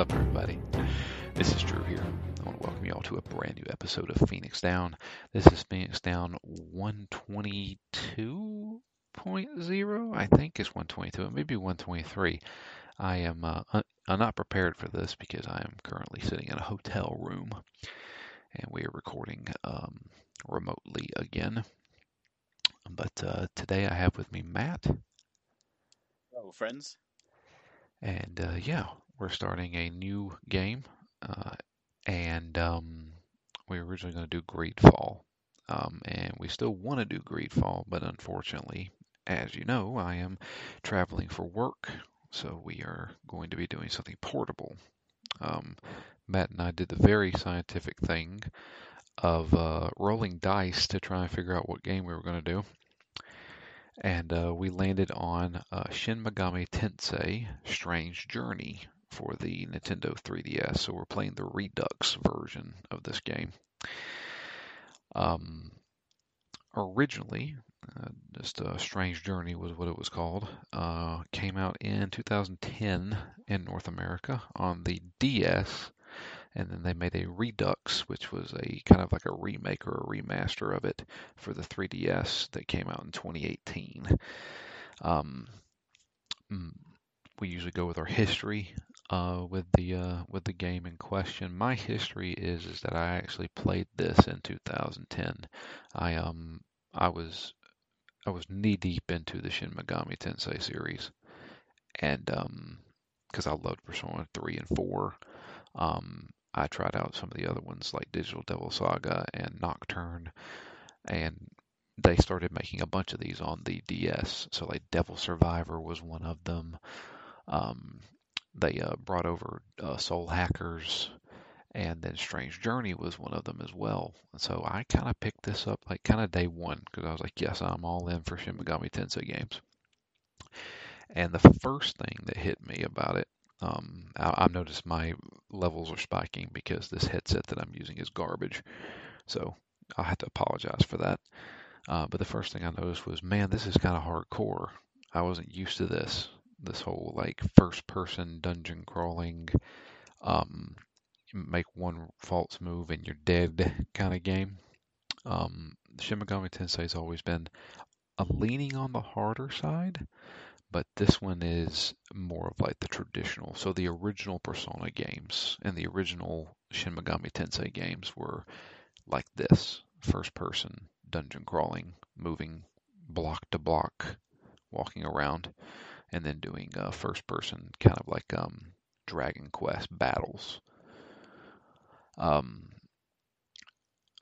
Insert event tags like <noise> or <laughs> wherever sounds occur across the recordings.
What's up, everybody? This is Drew here. I want to welcome you all to a brand new episode of Phoenix Down. This is Phoenix Down 122.0, I think it's 122, it may be 123. I am uh, un- I'm not prepared for this because I am currently sitting in a hotel room and we are recording um, remotely again. But uh, today I have with me Matt. Hello, friends. And uh, yeah, we're starting a new game. Uh, and um, we were originally going to do Greedfall. Um, and we still want to do Greedfall, but unfortunately, as you know, I am traveling for work. So we are going to be doing something portable. Um, Matt and I did the very scientific thing of uh, rolling dice to try and figure out what game we were going to do. And uh, we landed on uh, Shin Megami Tensei Strange Journey for the Nintendo 3DS. So we're playing the Redux version of this game. Um, originally, uh, just a Strange Journey was what it was called. Uh, came out in 2010 in North America on the DS and then they made a Redux, which was a kind of like a remake or a remaster of it for the 3DS that came out in 2018. Um, mm, we usually go with our history uh, with the uh, with the game in question. My history is is that I actually played this in 2010. I um I was I was knee deep into the Shin Megami Tensei series, and um because I loved Persona 3 and 4. Um, I tried out some of the other ones like Digital Devil Saga and Nocturne, and they started making a bunch of these on the DS. So like Devil Survivor was one of them. Um, they uh, brought over uh, Soul Hackers, and then Strange Journey was one of them as well. And so I kind of picked this up like kind of day one because I was like, yes, I'm all in for Shin Megami Tensei games. And the first thing that hit me about it um, I, have noticed my levels are spiking because this headset that I'm using is garbage. So I'll have to apologize for that. Uh, but the first thing I noticed was, man, this is kind of hardcore. I wasn't used to this. This whole like first person dungeon crawling, um, make one false move and you're dead <laughs> kind of game. Um, Shin Megami Tensei has always been a leaning on the harder side but this one is more of like the traditional. So the original Persona games and the original Shin Megami Tensei games were like this: first person dungeon crawling, moving block to block, walking around, and then doing uh, first person kind of like um, Dragon Quest battles. Um,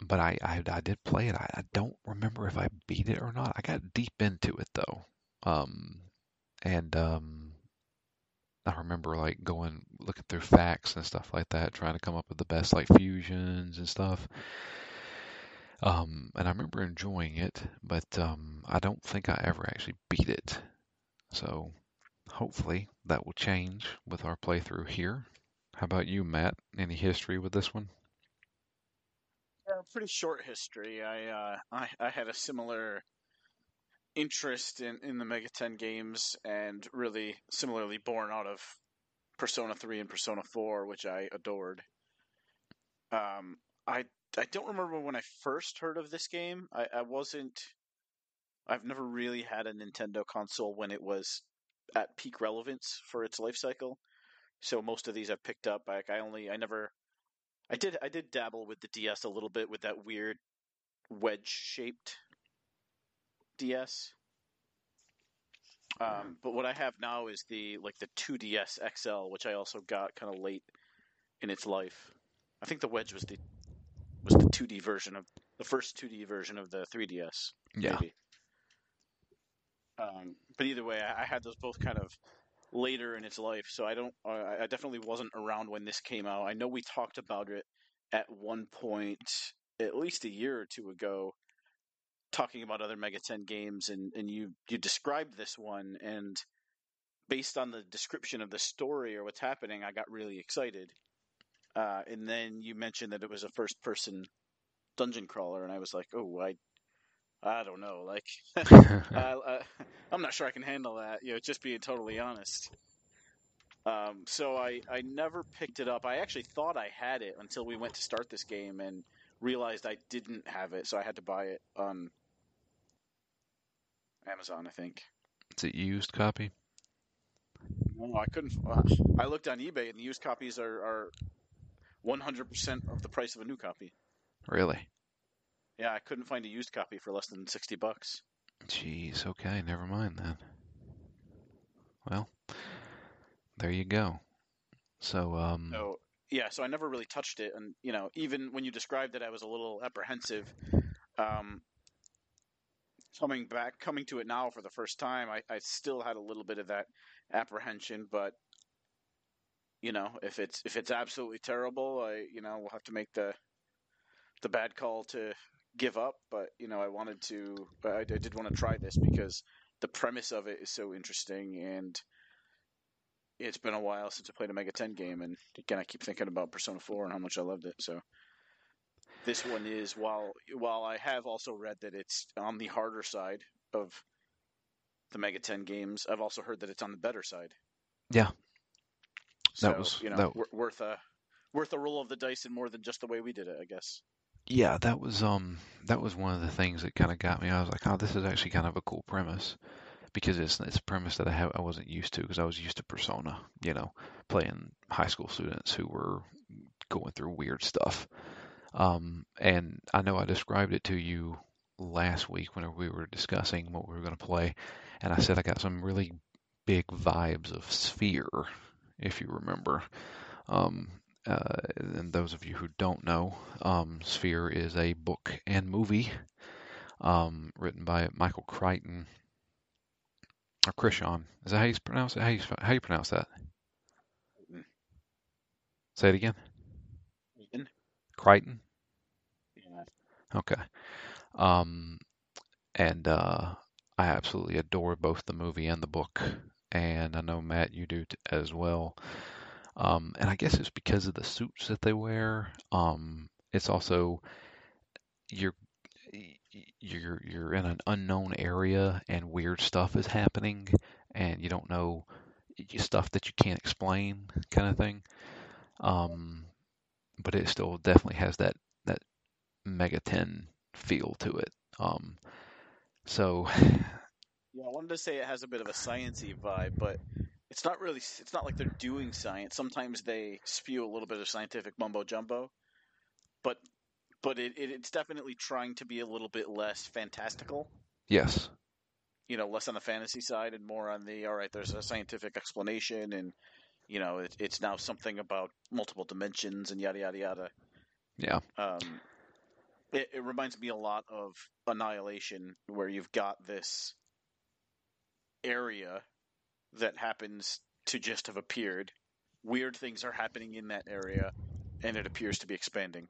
but I, I, I did play it. I, I, don't remember if I beat it or not. I got deep into it though. Um, and um, I remember like going looking through FAQs and stuff like that, trying to come up with the best like fusions and stuff. Um, and I remember enjoying it, but um, I don't think I ever actually beat it. So hopefully that will change with our playthrough here. How about you, Matt? Any history with this one? Yeah, pretty short history. I uh, I, I had a similar interest in, in the Megaten games and really similarly born out of Persona 3 and Persona 4, which I adored. Um, I I don't remember when I first heard of this game. I, I wasn't. I've never really had a Nintendo console when it was at peak relevance for its life cycle. So most of these I've picked up. Like I only I never. I did I did dabble with the DS a little bit with that weird wedge shaped DS. Um, but what I have now is the like the 2DS XL, which I also got kind of late in its life. I think the Wedge was the was the 2D version of the first 2D version of the 3DS. Yeah. Maybe. Um, but either way, I, I, had those both kind of later in its life, so I don't. I definitely wasn't around when this came out. I know we talked about it at one point, at least a year or two ago, talking about other Megaten games and, and you, you described this one and based on the description of the story or what's happening, I got really excited. Uh, and then you mentioned that it was a first person dungeon crawler and I was like, oh, I, I don't know. Like, <laughs> I, <laughs> am not sure I can handle that. You know, just being totally honest. Um, so I, I never picked it up. I actually thought I had it until we went to start this game and realized I didn't have it, so I had to buy it on Amazon, I think. It's a used copy. No, I couldn't. Uh, I looked on eBay, and the used copies are, are 100% of the price of a new copy. Really? Yeah, I couldn't find a used copy for less than 60 bucks. Jeez. Okay. Never mind then. Well, there you go. So, um, So yeah, so I never really touched it, and you know, even when you described it, I was a little apprehensive. Um, coming back, coming to it now for the first time, I, I still had a little bit of that apprehension, but you know, if it's if it's absolutely terrible, I you know we'll have to make the the bad call to give up. But you know, I wanted to, I, I did want to try this because the premise of it is so interesting, and it's been a while since I played a Mega Ten game, and again, I keep thinking about Persona Four and how much I loved it. So this one is while while I have also read that it's on the harder side of the Mega Ten games, I've also heard that it's on the better side. Yeah. So, That was- you know that- wor- worth a worth a roll of the dice and more than just the way we did it, I guess. Yeah, that was um that was one of the things that kind of got me. I was like, oh, this is actually kind of a cool premise because it's it's a premise that I have I wasn't used to because I was used to Persona, you know, playing high school students who were going through weird stuff. Um, and I know I described it to you last week whenever we were discussing what we were going to play, and I said I got some really big vibes of Sphere, if you remember. Um, uh, and those of you who don't know, um, Sphere is a book and movie um, written by Michael Crichton or Krishon. Is that how you pronounce it? How you how you pronounce that? Say it again. Ian? Crichton. Yeah. Okay. Um, and uh, I absolutely adore both the movie and the book, and I know Matt, you do t- as well. Um, and I guess it's because of the suits that they wear. Um, it's also you're you're you're in an unknown area and weird stuff is happening, and you don't know stuff that you can't explain, kind of thing. Um, but it still definitely has that that Megaten feel to it. Um, so Yeah, I wanted to say it has a bit of a sciency vibe, but it's not really. It's not like they're doing science. Sometimes they spew a little bit of scientific mumbo jumbo, but but it, it it's definitely trying to be a little bit less fantastical. yes, You know, less on the fantasy side and more on the all right. There's a scientific explanation, and you know, it, it's now something about multiple dimensions and yada yada yada. yeah, Um, it, it reminds me a lot of Annihilation, where you've got this area that happens to just have appeared. Weird things are happening in that area, and it appears to be expanding.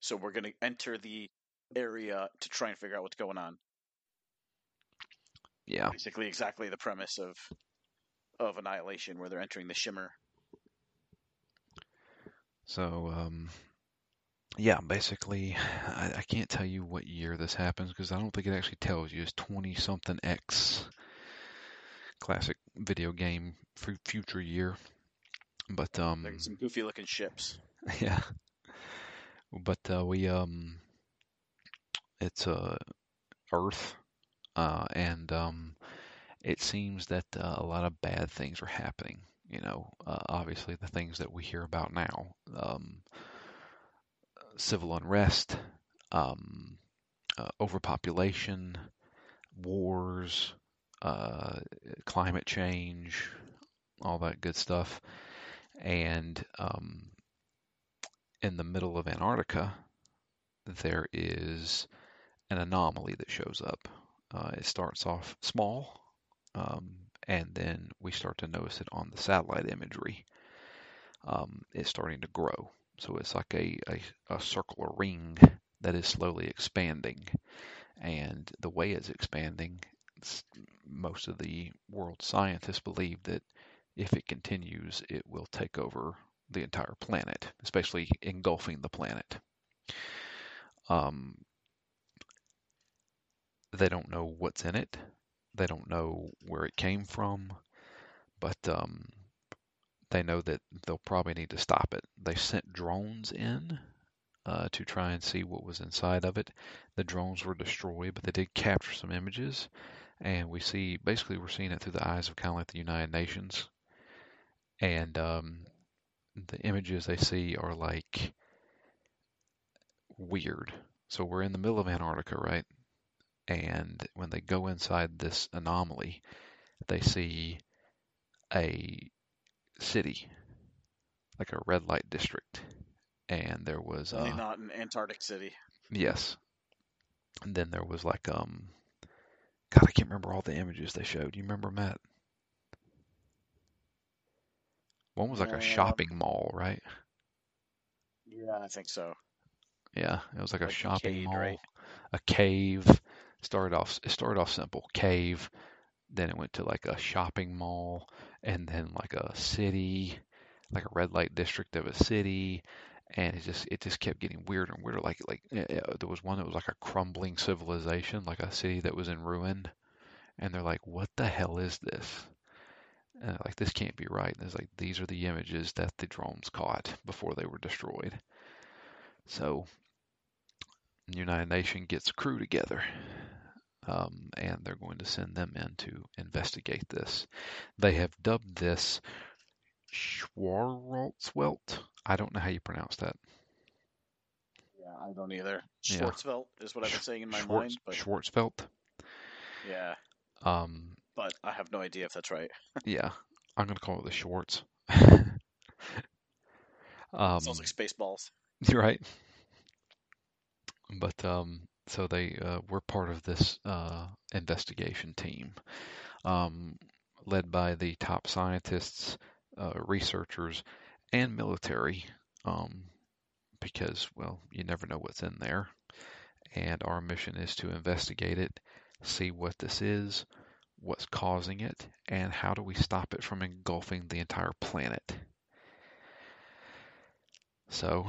So we're going to enter the area to try and figure out what's going on. yeah, Basically, exactly the premise of of Annihilation, where they're entering the Shimmer. So, um, yeah, basically, I, I can't tell you what year this happens because I don't think it actually tells you. It's 20 something X classic video game for future year. But, um, There's some goofy looking ships. <laughs> yeah. But, uh, we, um, it's, uh, Earth, uh, and, um, it seems that uh, a lot of bad things are happening. You know, uh, obviously the things that we hear about now, um, civil unrest, um, uh, overpopulation, wars, uh, climate change, all that good stuff. And um, in the middle of Antarctica, there is an anomaly that shows up. Uh, it starts off small, um, and then we start to notice it on the satellite imagery. Um, it's starting to grow. So it's like a, a, a circular ring that is slowly expanding. And the way it's expanding, most of the world scientists believe that if it continues, it will take over the entire planet, especially engulfing the planet. Um, they don't know what's in it. They don't know where it came from. But um, they know that they'll probably need to stop it. They sent drones in uh, to try and see what was inside of it. The drones were destroyed, but they did capture some images, and we see basically we're seeing it through the eyes of kind of like the United Nations, and um, the images they see are like weird. So we're in the middle of Antarctica, right? And when they go inside this anomaly, they see a city, like a red light district. And there was uh, not an Antarctic City. yes. And then there was like um God, I can't remember all the images they showed. You remember Matt? One was like a Um, shopping mall, right? Yeah, I think so. Yeah, it was like a Like a shopping cave, mall, right? a cave. Started off it started off simple, cave, then it went to like a shopping mall, and then like a city, like a red light district of a city, and it just it just kept getting weirder and weirder. Like like uh, uh, there was one that was like a crumbling civilization, like a city that was in ruin, and they're like, "What the hell is this?" And like, "This can't be right." And it's like these are the images that the drones caught before they were destroyed. So the United Nations gets crew together, um, and they're going to send them in to investigate this. They have dubbed this Schwarzwelt. I don't know how you pronounce that. Yeah, I don't either. Yeah. Schwarzwelt is what I've been saying in my mind, but Schwarzwelt. yeah, Um, but I have no idea if that's right. <laughs> yeah, I'm gonna call it the Schwartz. <laughs> um, Sounds like Spaceballs. You're <laughs> right. But um, so they uh, were part of this uh, investigation team, um, led by the top scientists, uh, researchers, and military, um, because well, you never know what's in there. And our mission is to investigate it, see what this is, what's causing it, and how do we stop it from engulfing the entire planet. So,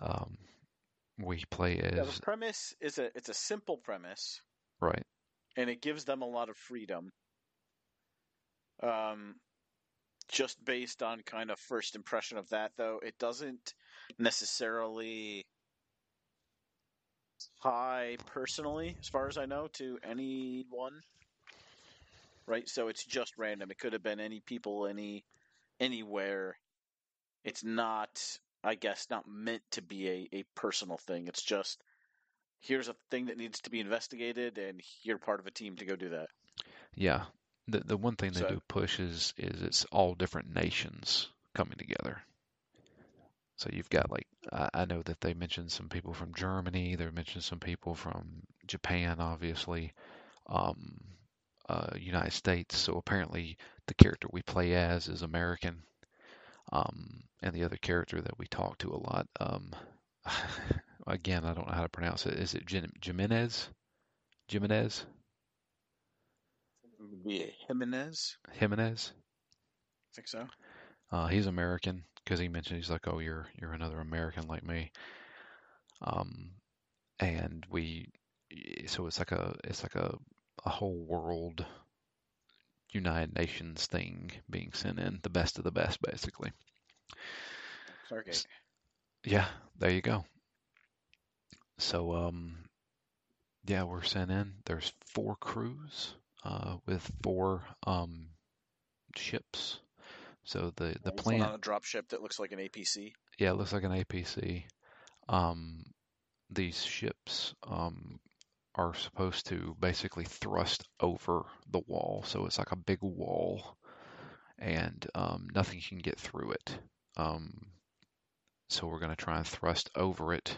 um, we play Yeah, as the premise is a it's a simple premise, right. and it gives them a lot of freedom. Um, just based on kind of first impression of that, though, it doesn't necessarily tie personally, as far as I know, to anyone. Right, so it's just random. It could have been any people, any anywhere. It's not, I guess, not meant to be a, a personal thing. It's just here's a thing that needs to be investigated, and you're part of a team to go do that. Yeah. The the one thing they So- do push is is it's all different nations coming together. So you've got like I, I know that they mentioned some people from Germany. They mentioned some people from Japan, obviously, um, uh, United States. So apparently the character we play as is American, um, and the other character that we talk to a lot. Um, <laughs> again, I don't know how to pronounce it. Is it Jim- Jimenez? Jimenez? Be Jimenez, Jimenez? I think so. Uh, he's American because he mentioned he's like, oh, you're you're another American like me. Um, and we, so it's like a it's like a a whole world United Nations thing being sent in, the best of the best, basically. Stargate. Yeah, there you go. So, um, yeah, we're sent in. There's four crews, uh, with four um ships. So the the It's plan. on a drop ship that looks like an APC. Yeah, it looks like an APC. Um, these ships um, are supposed to basically thrust over the wall, so it's like a big wall, and um, nothing can get through it. Um, so we're going to try and thrust over it,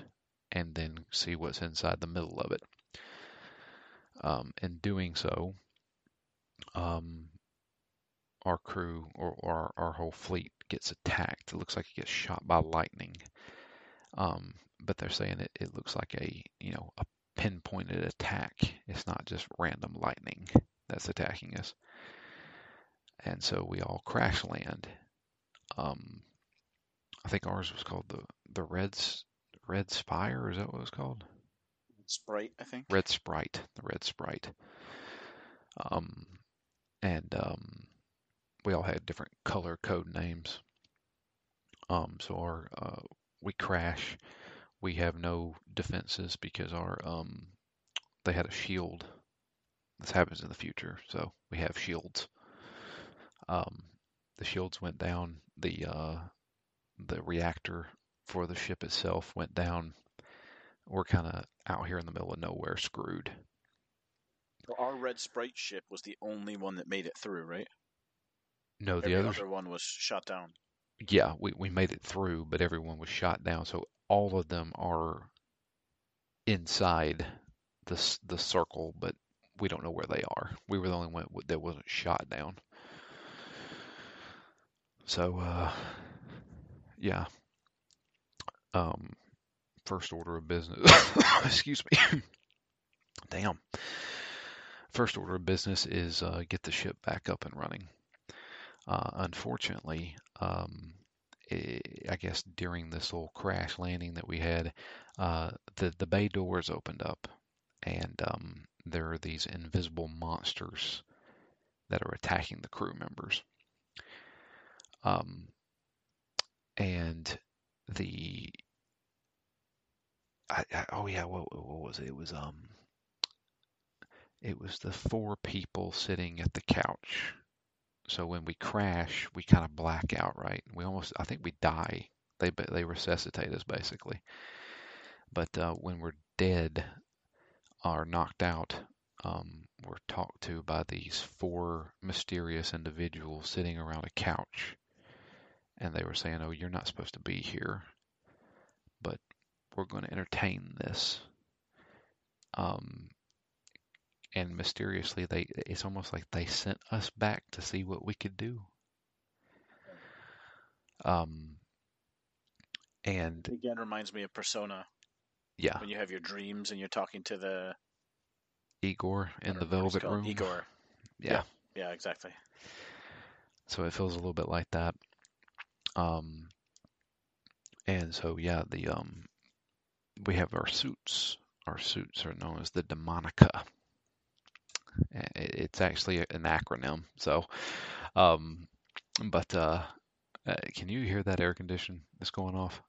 and then see what's inside the middle of it. Um, in doing so, um, our crew or, or our, our whole fleet gets attacked. It looks like it gets shot by lightning. Um, but they're saying it, it looks like a you know a pinpointed attack. It's not just random lightning that's attacking us. And so we all crash land. Um, I think ours was called the the Reds Red Spire. Is that what it was called? Sprite, I think. Red Sprite, the Red Sprite. Um, and um, we all had different color code names. Um, so our uh, we crash. We have no defenses because our um, they had a shield. This happens in the future, so we have shields. Um, the shields went down. The uh, the reactor for the ship itself went down. We're kind of out here in the middle of nowhere, screwed. So our red sprite ship was the only one that made it through, right? No, the others. other one was shot down. Yeah, we, we made it through, but everyone was shot down. So all of them are inside the the circle, but we don't know where they are. We were the only one that wasn't shot down. So, uh, yeah. Um, first order of business. <coughs> Excuse me. <coughs> Damn. First order of business is uh, get the ship back up and running. Uh, unfortunately, um, I guess during this little crash landing that we had, uh, the the bay doors opened up, and um, there are these invisible monsters that are attacking the crew members. Um, and the I, I, oh yeah, what, what was it? It was um, it was the four people sitting at the couch. So when we crash, we kind of black out, right? We almost, I think we die. They, they resuscitate us basically. But uh, when we're dead or knocked out, um, we're talked to by these four mysterious individuals sitting around a couch, and they were saying, "Oh, you're not supposed to be here, but we're going to entertain this." Um, and mysteriously, they it's almost like they sent us back to see what we could do. Um, and Again, reminds me of Persona yeah, when you have your dreams and you're talking to the Igor in the Velvet Room. Igor. <laughs> Yeah. Yeah, exactly. So it feels a little bit like that. Um, and so yeah, the um, we have our suits. Our suits are known as the Demonica. It's actually an acronym. So, um, but uh, uh, can you hear that air condition is going off?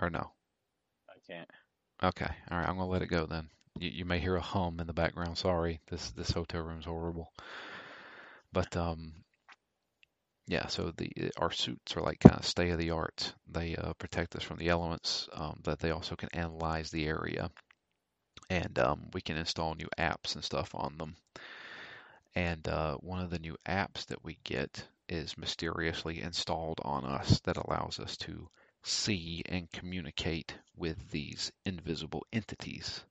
Or no? I can't. Okay. All right. I'm gonna let it go then. You, you may hear a hum in the background. Sorry. This this hotel room's horrible. But um, yeah. So the our suits are like kind of state of the art. They uh, protect us from the elements, um, but they also can analyze the area, and um, we can install new apps and stuff on them. And uh, one of the new apps that we get is mysteriously installed on us that allows us to see and communicate with these invisible entities.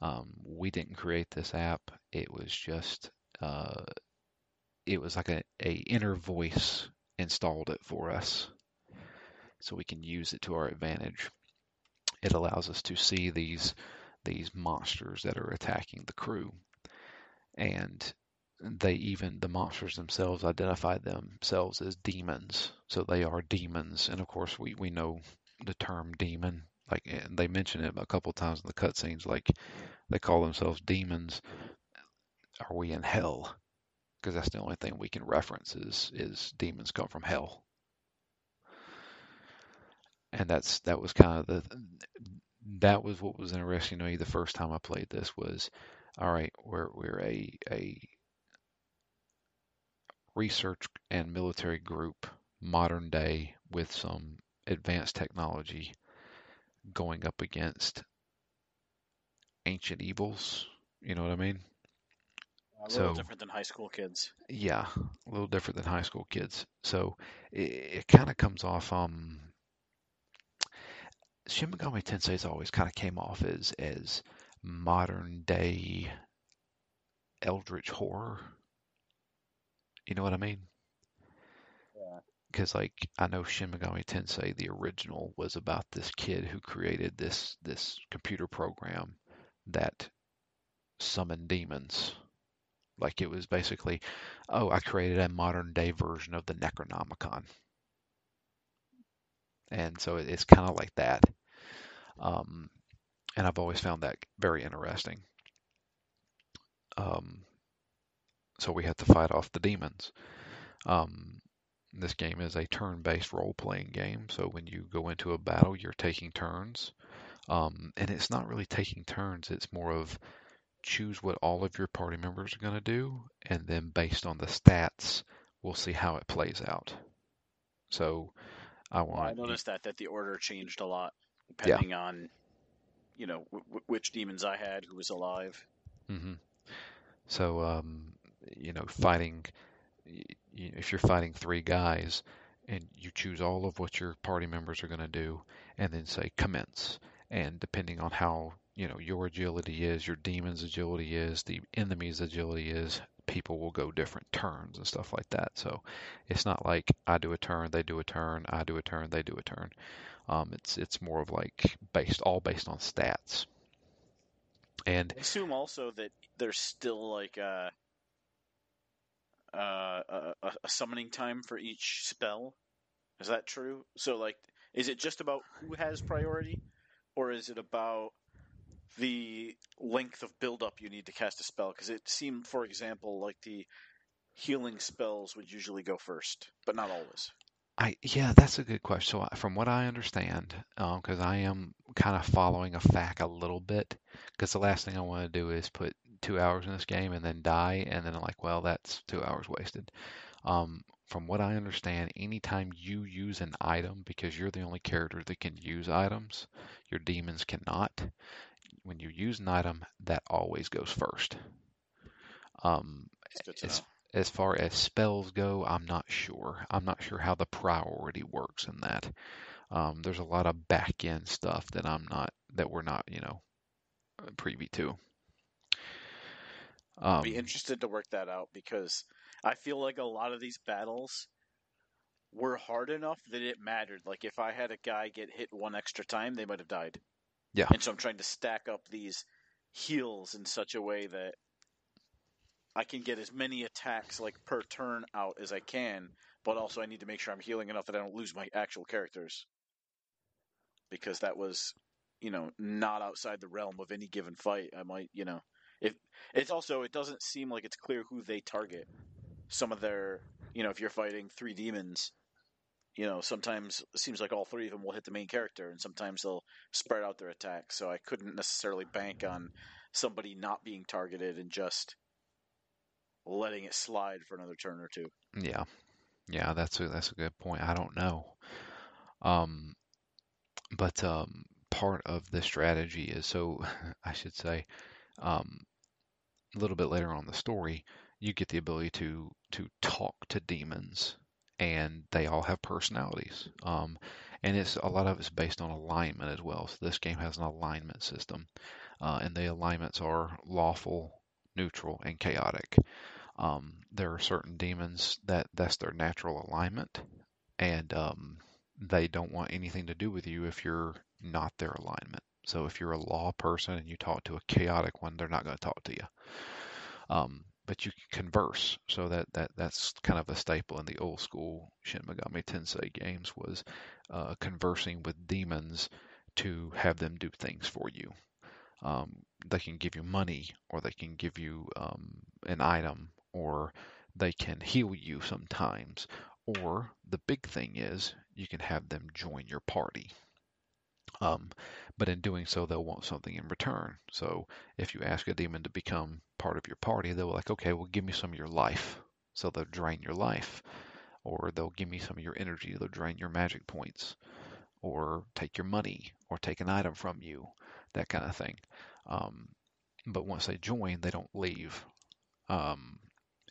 Um, we didn't create this app. It was just, uh, it was like a, a inner voice installed it for us so we can use it to our advantage. It allows us to see these these monsters that are attacking the crew. And they even the monsters themselves identify themselves as demons. So they are demons. And of course we, we know the term demon. Like they mention it a couple times in the cutscenes, like they call themselves demons. Are we in hell? Because that's the only thing we can reference is is demons come from hell. And that's that was kind of the that was what was interesting to me the first time I played this was all right, we're we're a a research and military group, modern day with some advanced technology going up against ancient evils. You know what I mean? A little So- different than high school kids. Yeah, a little different than high school kids. So it, it kind of comes off. Um, Shin Megami Tensei's always kind of came off as as modern day eldritch horror. You know what I mean? Yeah. Because like I know Shin Megami Tensei, the original, was about this kid who created this this computer program that summoned demons. Like it was basically, oh, I created a modern day version of the Necronomicon. And so it's kind of like that. Um, and I've always found that very interesting. Um, so we have to fight off the demons. Um, this game is a turn-based role-playing game. So when you go into a battle, you're taking turns, um, and it's not really taking turns. It's more of choose what all of your party members are going to do, and then based on the stats, we'll see how it plays out. So I want. I noticed that that the order changed a lot depending yeah. on, you know, w- which demons I had, who was alive. Mm-hmm. So, um, you know, fighting. If you're fighting three guys, and you choose all of what your party members are going to do, and then say commence, and depending on how you know your agility is, your demon's agility is, the enemy's agility is, people will go different turns and stuff like that. So it's not like I do a turn, they do a turn, I do a turn, they do a turn. Um, it's it's more of like based all based on stats. And I assume also that there's still like a, a, a summoning time for each spell. Is that true? So like, is it just about who has priority, or is it about the length of buildup you need to cast a spell? Because it seemed, for example, like the healing spells would usually go first, but not always. I yeah, that's a good question. So from what I understand, because um, I am kind of following a FAQ a little bit, because the last thing I want to do is put two hours in this game and then die, and then I'm like, well, that's two hours wasted. Um, from what I understand, anytime you use an item, because you're the only character that can use items, your demons cannot when you use an item, that always goes first. Um, as, as far as spells go, I'm not sure. I'm not sure how the priority works in that. Um, there's a lot of back end stuff that I'm not that we're not you know privy to. Um, I'd be interested to work that out because I feel like a lot of these battles were hard enough that it mattered. Like if I had a guy get hit one extra time, they might have died. Yeah. And so I'm trying to stack up these heals in such a way that I can get as many attacks like per turn out as I can, but also I need to make sure I'm healing enough that I don't lose my actual characters. Because that was, you know, not outside the realm of any given fight. I might, you know, if it's also it doesn't seem like it's clear who they target. Some of their, you know, if you're fighting three demons, you know, sometimes it seems like all three of them will hit the main character, and sometimes they'll spread out their attacks. So I couldn't necessarily bank on somebody not being targeted and just letting it slide for another turn or two. Yeah, yeah, that's a that's a good point. I don't know, um, but um, part of the strategy is so <laughs> I should say, um, a little bit later on the story, you get the ability to to talk to demons and they all have personalities. Um, and it's a lot of it's based on alignment as well. So this game has an alignment system, uh, and the alignments are lawful, neutral, and chaotic. Um, there are certain demons that that's their natural alignment, and um, they don't want anything to do with you if you're not their alignment. So if you're a law person and you talk to a chaotic one, they're not going to talk to you. Um, but you can converse. So that, that that's kind of a staple in the old school Shin Megami Tensei games was uh, conversing with demons to have them do things for you. Um, they can give you money, or they can give you um, an item, or they can heal you sometimes. Or the big thing is you can have them join your party. Um, but in doing so, they'll want something in return. So if you ask a demon to become part of your party, they'll be like, okay, well, give me some of your life. So they'll drain your life. Or they'll give me some of your energy. They'll drain your magic points. Or take your money. Or take an item from you. That kind of thing. Um, but once they join, they don't leave. Um,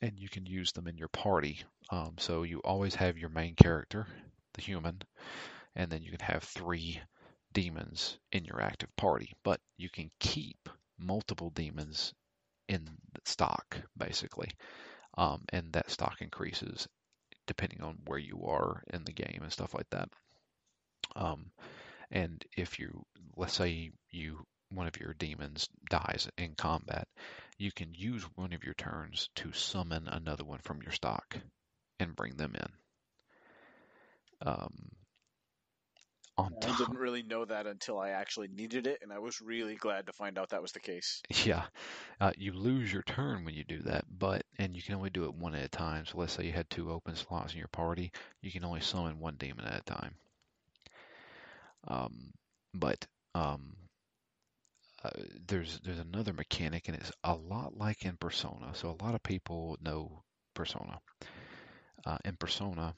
and you can use them in your party. Um, so you always have your main character, the human, and then you can have three demons in your active party, but you can keep multiple demons in stock, basically. Um, and that stock increases depending on where you are in the game and stuff like that. Um, and if you, let's say you, one of your demons dies in combat, you can use one of your turns to summon another one from your stock and bring them in. Um, on I didn't really know that until I actually needed it, and I was really glad to find out that was the case. <laughs> yeah, uh, you lose your turn when you do that, but and you can only do it one at a time. So let's say you had two open slots in your party, you can only summon one demon at a time. Um, but um, uh, there's there's another mechanic, and it's a lot like in Persona. So a lot of people know Persona. Uh, in Persona,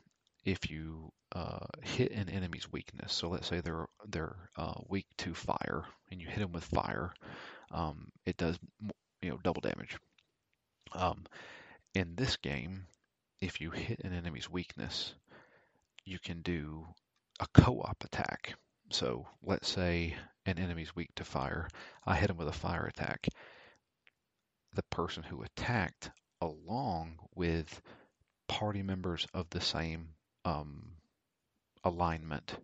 if you uh, hit an enemy's weakness, so let's say they're they're uh, weak to fire, and you hit them with fire, um, it does you know double damage. Um, in this game, if you hit an enemy's weakness, you can do a co-op attack. So let's say an enemy's weak to fire. I hit him with a fire attack. The person who attacked, along with party members of the same um, alignment,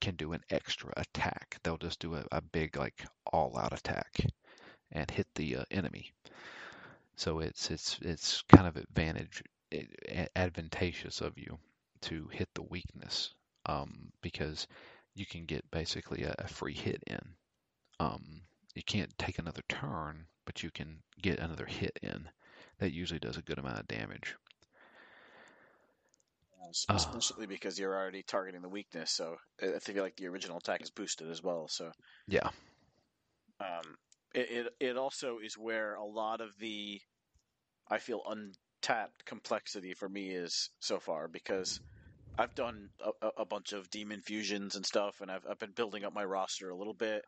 can do an extra attack. They'll just do a, a big, like, all-out attack and hit the uh, enemy. So it's it's it's kind of advantage advantageous of you to hit the weakness um, because you can get basically a, a free hit in. Um, you can't take another turn, but you can get another hit in. That usually does a good amount of damage. Ah. Especially because you're already targeting the weakness, so I think like the original attack is boosted as well. So Yeah, um, it, it it also is where a lot of the I feel untapped complexity for me is so far because I've done a, a- a bunch of demon fusions and stuff, and I've I've been building up my roster a little bit.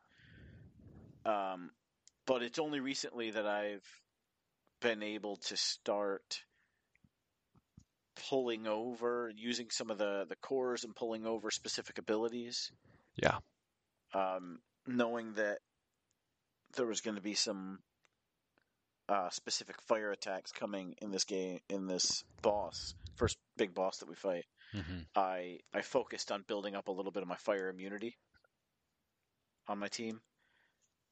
Um, but it's only recently that I've been able to start pulling over using some of the the cores and pulling over specific abilities. Yeah, um, knowing that there was going to be some uh, specific fire attacks coming in this game in this boss first big boss that we fight hmm i i focused on building up a little bit of my fire immunity on my team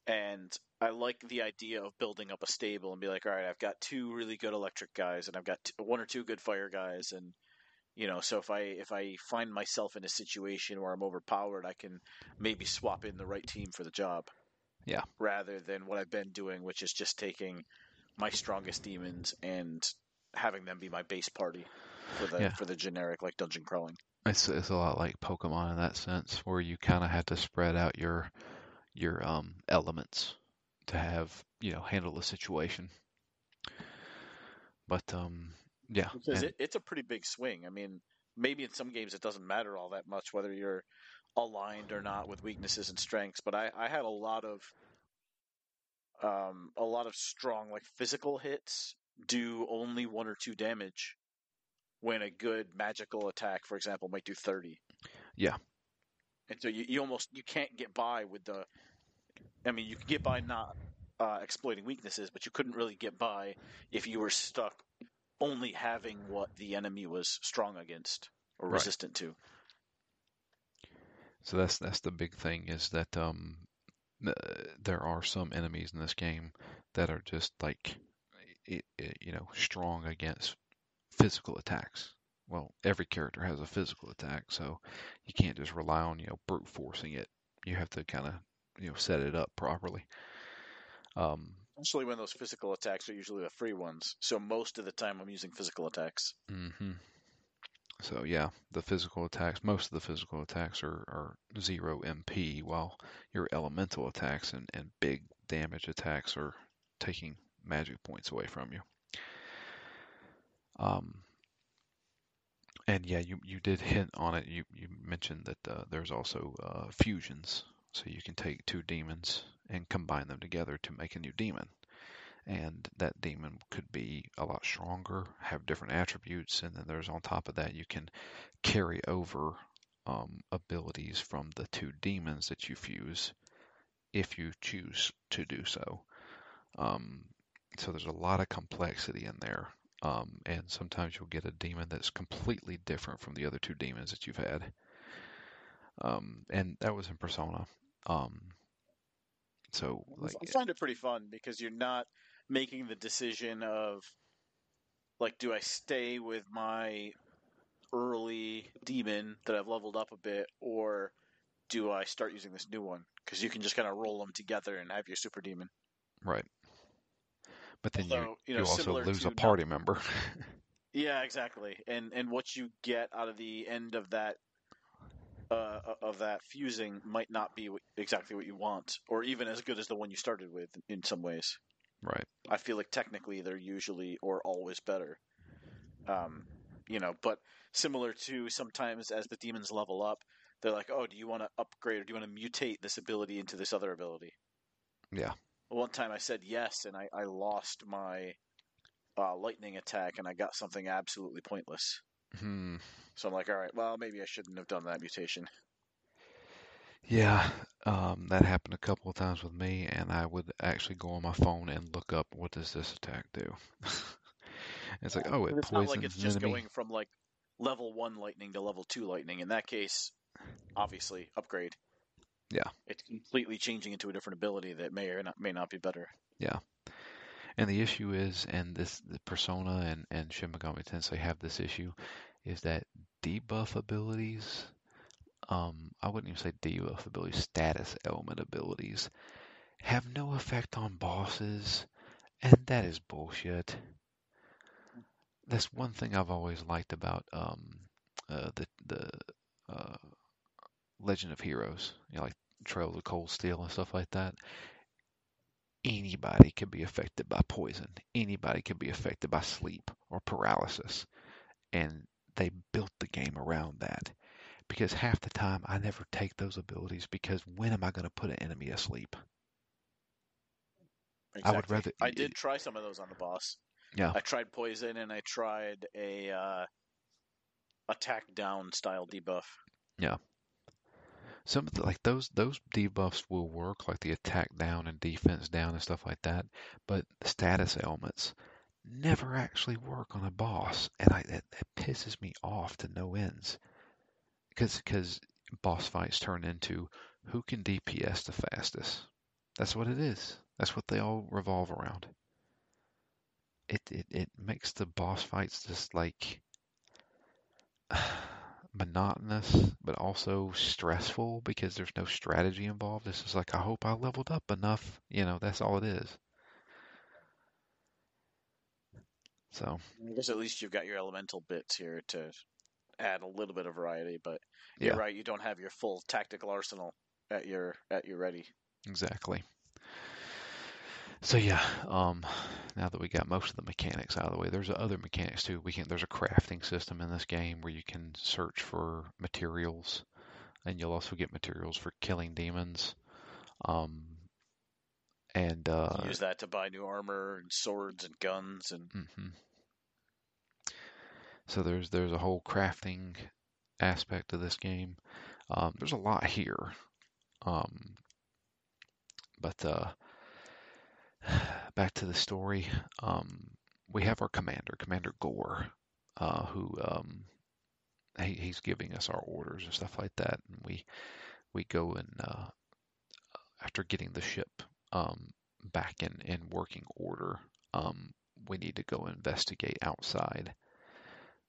and i like the idea of building up a stable and be like all right i've got two really good electric guys and i've got t- one or two good fire guys and you know so if i if i find myself in a situation where i'm overpowered i can maybe swap in the right team for the job Yeah. rather than what i've been doing which is just taking my strongest demons and having them be my base party for the Yeah. for the generic like dungeon crawling it's it's a lot like Pokemon in that sense, where you kind of had to spread out your your um elements to have you know handle the situation. But um yeah, because it, it's a pretty big swing. I mean, maybe in some games it doesn't matter all that much whether you're aligned or not with weaknesses and strengths. But I, I had a lot of um, a lot of strong like physical hits do only one or two damage when a good magical attack, for example, might do thirty. Yeah. And so you, you almost you can't get by with the. I mean, you can get by not uh, exploiting weaknesses, but you couldn't really get by if you were stuck only having what the enemy was strong against or Right. resistant to. So that's that's the big thing is that um, there are some enemies in this game that are just like, you know, strong against physical attacks. Well, every character has a physical attack, so you can't just rely on you know brute forcing it. You have to kind of you know set it up properly. Um, Especially when those physical attacks are usually the free ones. So most of the time I'm using physical attacks. hmm So yeah, the physical attacks, most of the physical attacks are, are zero MP, while your elemental attacks and, and big damage attacks are taking magic points away from you. Um, and yeah, you, you did hint on it. You you mentioned that uh, there's also uh, fusions, so you can take two demons and combine them together to make a new demon. And that demon could be a lot stronger, have different attributes, and then there's on top of that you can carry over um, abilities from the two demons that you fuse, if you choose to do so. Um, so there's a lot of complexity in there. Um, and sometimes you'll get a demon that's completely different from the other two demons that you've had. Um, and that was in Persona. Um, so, like, I find it pretty fun because you're not making the decision of like, do I stay with my early demon that I've leveled up a bit, or do I start using this new one? Because you can just kind of roll them together and have your super demon. Right. But then Although, you, you know, you also lose a party member. <laughs> Yeah, exactly. And and what you get out of the end of that uh, of that fusing might not be exactly what you want, or even as good as the one you started with in some ways. right. I feel like technically they're usually or always better. Um, you know, but similar to sometimes as the demons level up, they're like, "Oh, do you want to upgrade or do you want to mutate this ability into this other ability?" Yeah. One time I said yes, and I, I lost my uh, lightning attack, and I got something absolutely pointless. Hmm. So I'm like, all right, well, maybe I shouldn't have done that mutation. Yeah, um, that happened a couple of times with me, and I would actually go on my phone and look up what does this attack do. <laughs> it's like, oh, it it's not like it's just enemy. going from like level one lightning to level two lightning. In that case, obviously upgrade. Yeah. it's completely changing into a different ability that may or not may not be better. Yeah. And the issue is, and this the Persona and and Shin Megami Tensei have this issue, is that debuff abilities, um, I wouldn't even say debuff abilities, status element abilities, have no effect on bosses, and that is bullshit. That's one thing I've always liked about um, uh, the the uh, Legend of Heroes, you know, like Trails of Cold Steel and stuff like that. Anybody can be affected by poison. Anybody can be affected by sleep or paralysis. And they built the game around that. Because half the time I never take those abilities because when am I going to put an enemy asleep? I would rather- I did try some of those on the boss. Yeah. I tried poison and I tried a uh, attack down style debuff. Some the, like those those debuffs will work, like the attack down and defense down and stuff like that. But the status elements never actually work on a boss, and I that, that pisses me off to no ends. Because because boss fights turn into who can DPS the fastest. That's what it is. That's what they all revolve around. It it it makes the boss fights just like <sighs> monotonous, but also stressful because there's no strategy involved. This is like, I hope I leveled up enough. You know, that's all it is. So, I guess at least you've got your elemental bits here to add a little bit of variety. But you're Yeah. right, you don't have your full tactical arsenal at your at your ready. exactly. So yeah, um, now that we got most of the mechanics out of the way, there's other mechanics too. We can there's a crafting system in this game where you can search for materials, and you'll also get materials for killing demons. Um, and uh, Use that to buy new armor and swords and guns and hmm So there's there's a whole crafting aspect of this game. Um, there's a lot here, um, but uh, <sighs> back to the story. Um, we have our commander, Commander Gore, uh, who um, he, he's giving us our orders and stuff like that, and we we go and uh, after getting the ship um, back in in working order, um, we need to go investigate outside.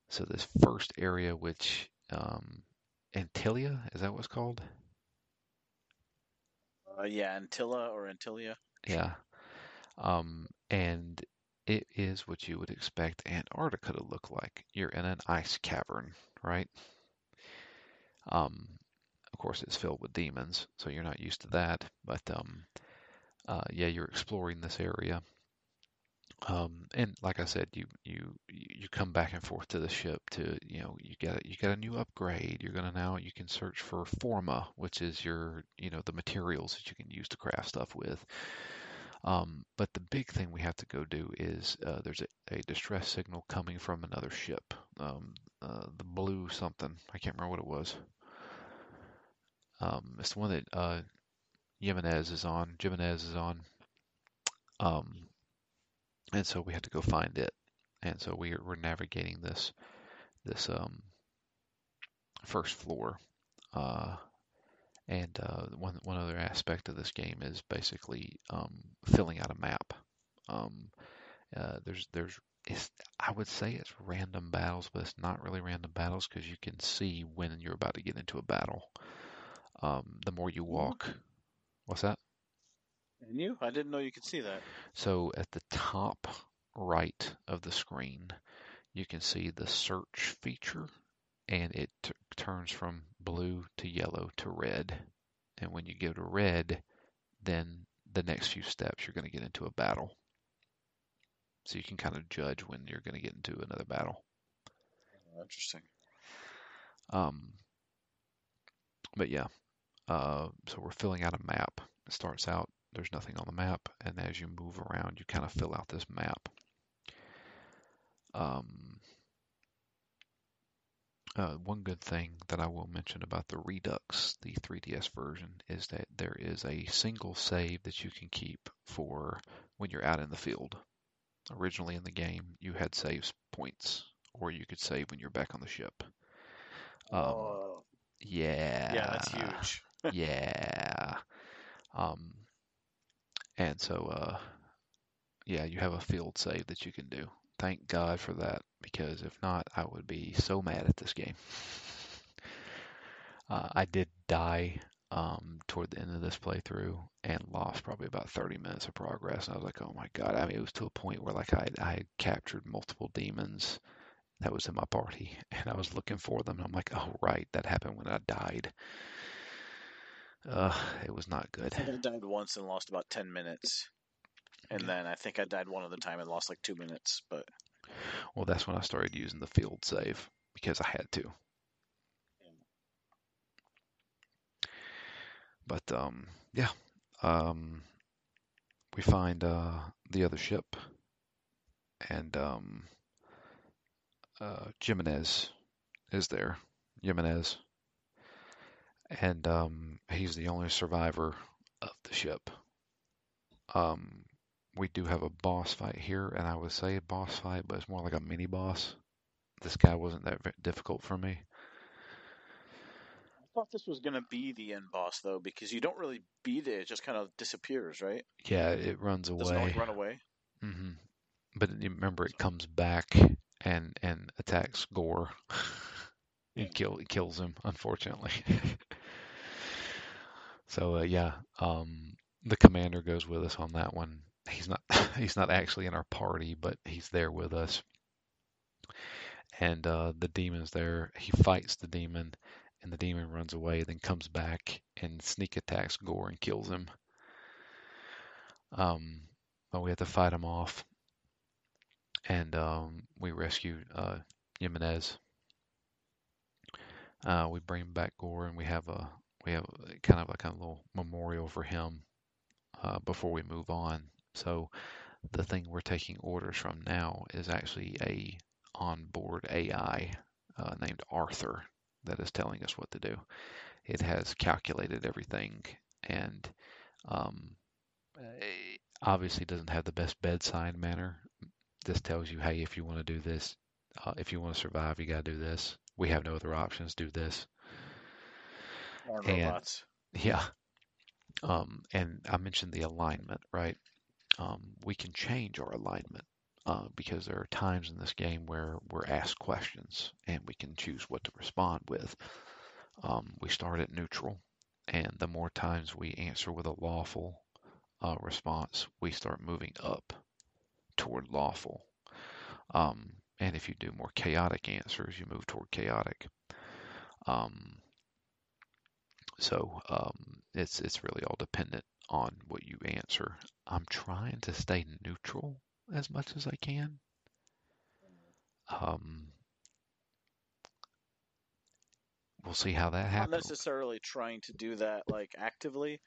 So this first area, which um, Antilia, is that what it's called? uh, yeah, Antilla or Antilia. Yeah. Um, and it is what you would expect Antarctica to look like. You're in an ice cavern, right? Um, of course, it's filled with demons, so you're not used to that. But um, uh, yeah, you're exploring this area. Um, and like I said, you you you come back and forth to the ship to you know you get you get a new upgrade. You're gonna now you can search for forma, which is your you know the materials that you can use to craft stuff with. Um, but the big thing we have to go do is uh, there's a, a distress signal coming from another ship, um, uh, the blue something. I can't remember what it was. Um, it's the one that uh, Jimenez is on. Jimenez is on. Um, and so we have to go find it. And so we are, we're navigating this this um, first floor. Uh, and uh, one one other aspect of this game is basically um, filling out a map. Um, uh, there's there's it's, I would say it's random battles, but it's not really random battles because you can see when you're about to get into a battle. Um, the more you walk, what's that? And you? I didn't know you could see that. So at the top right of the screen, you can see the search feature, and it t- turns from blue to yellow to red. And when you go to red, then the next few steps you're going to get into a battle. So you can kind of judge when you're going to get into another battle. Oh, interesting. Um, but yeah, uh, so we're filling out a map. It starts out there's nothing on the map, and as you move around, you kind of fill out this map. Um, uh, one good thing that I will mention about the Redux, the 3DS version, is that there is a single save that you can keep for when you're out in the field. Originally in the game, you had saves points, or you could save when you're back on the ship. Um, oh, yeah. yeah, that's huge. <laughs> yeah. Um, and so, uh, yeah, you have a field save that you can do. Thank God for that, because if not, I would be so mad at this game. <laughs> Uh, I did die um, toward the end of this playthrough and lost probably about 30 minutes of progress. And I was like, oh my God. I mean, it was to a point where like I, I had captured multiple demons that was in my party <laughs> and I was looking for them. I'm like, oh, right. That happened when I died. Uh, it was not good. I died once and lost about 10 minutes. And then I think I died one other time and lost like two minutes. But Well, that's when I started using the field save because I had to. But um, yeah, um, we find uh, the other ship, and um, uh, Jimenez is there. Jimenez, and um, he's the only survivor of the ship. Um, we do have a boss fight here, and I would say a boss fight, but it's more like a mini boss. This guy wasn't that difficult for me. I thought this was going to be the end boss, though, because you don't really beat it. It just kind of disappears, right? Yeah, it runs away. Doesn't it run away? hmm But you remember, it comes back and and attacks Gore <laughs> and kill kills him. Unfortunately. <laughs> so uh, yeah, um, the commander goes with us on that one. He's not <laughs> he's not actually in our party, but he's there with us. And uh, the demon's there. He fights the demon, and the demon runs away. Then comes back and sneak attacks Gore and kills him. Um, but we have to fight him off and um, we rescue uh, Jimenez. Uh, we bring back Gore, and we have a we have kind of like a little memorial for him uh, before we move on. So the thing we're taking orders from now is actually a onboard AI uh, named Arthur that is telling us what to do. It has calculated everything and um, eh, obviously doesn't have the best bedside manner this tells you, hey, if you want to do this, uh, if you want to survive, you got to do this. We have no other options. Do this. Arm And- robots. Yeah. Um, and I mentioned the alignment, right? Um, we can change our alignment uh, because there are times in this game where we're asked questions and we can choose what to respond with. Um, we start at neutral, and the more times we answer with a lawful uh, response, we start moving up toward lawful. Um, and if you do more chaotic answers, you move toward chaotic. Um, so um, it's it's really all dependent on what you answer. I'm trying to stay neutral as much as I can. Um, we'll see how that happens. Not necessarily trying to do that like actively,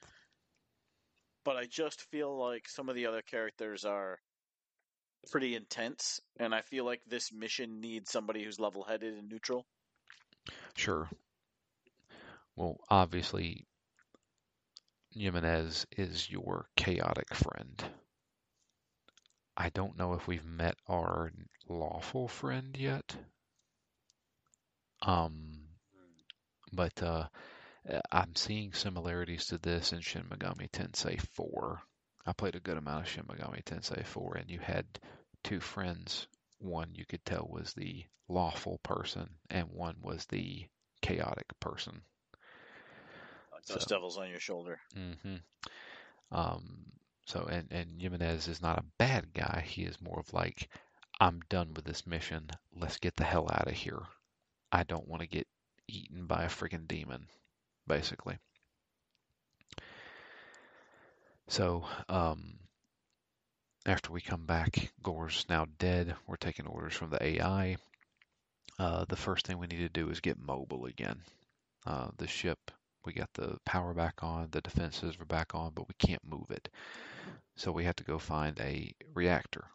but I just feel like some of the other characters are pretty intense, and I feel like this mission needs somebody who's level-headed and neutral. Sure. Well, obviously, Jimenez is your chaotic friend. I don't know if we've met our lawful friend yet. Um, but uh, uh, I'm seeing similarities to this in Shin Megami Tensei 4. I played a good amount of Shin Megami Tensei 4, and you had two friends. One you could tell was the lawful person, and one was the chaotic person. Those So- devils on your shoulder. hmm Um, so and and Jimenez is not a bad guy. He is more of like, I'm done with this mission. Let's get the hell out of here. I don't want to get eaten by a freaking demon, basically. So, um, after we come back, Gore's now dead. We're taking orders from the AI. Uh, the first thing we need to do is get mobile again. Uh, the ship, we got the power back on, the defenses are back on, but we can't move it. So we have to go find a reactor.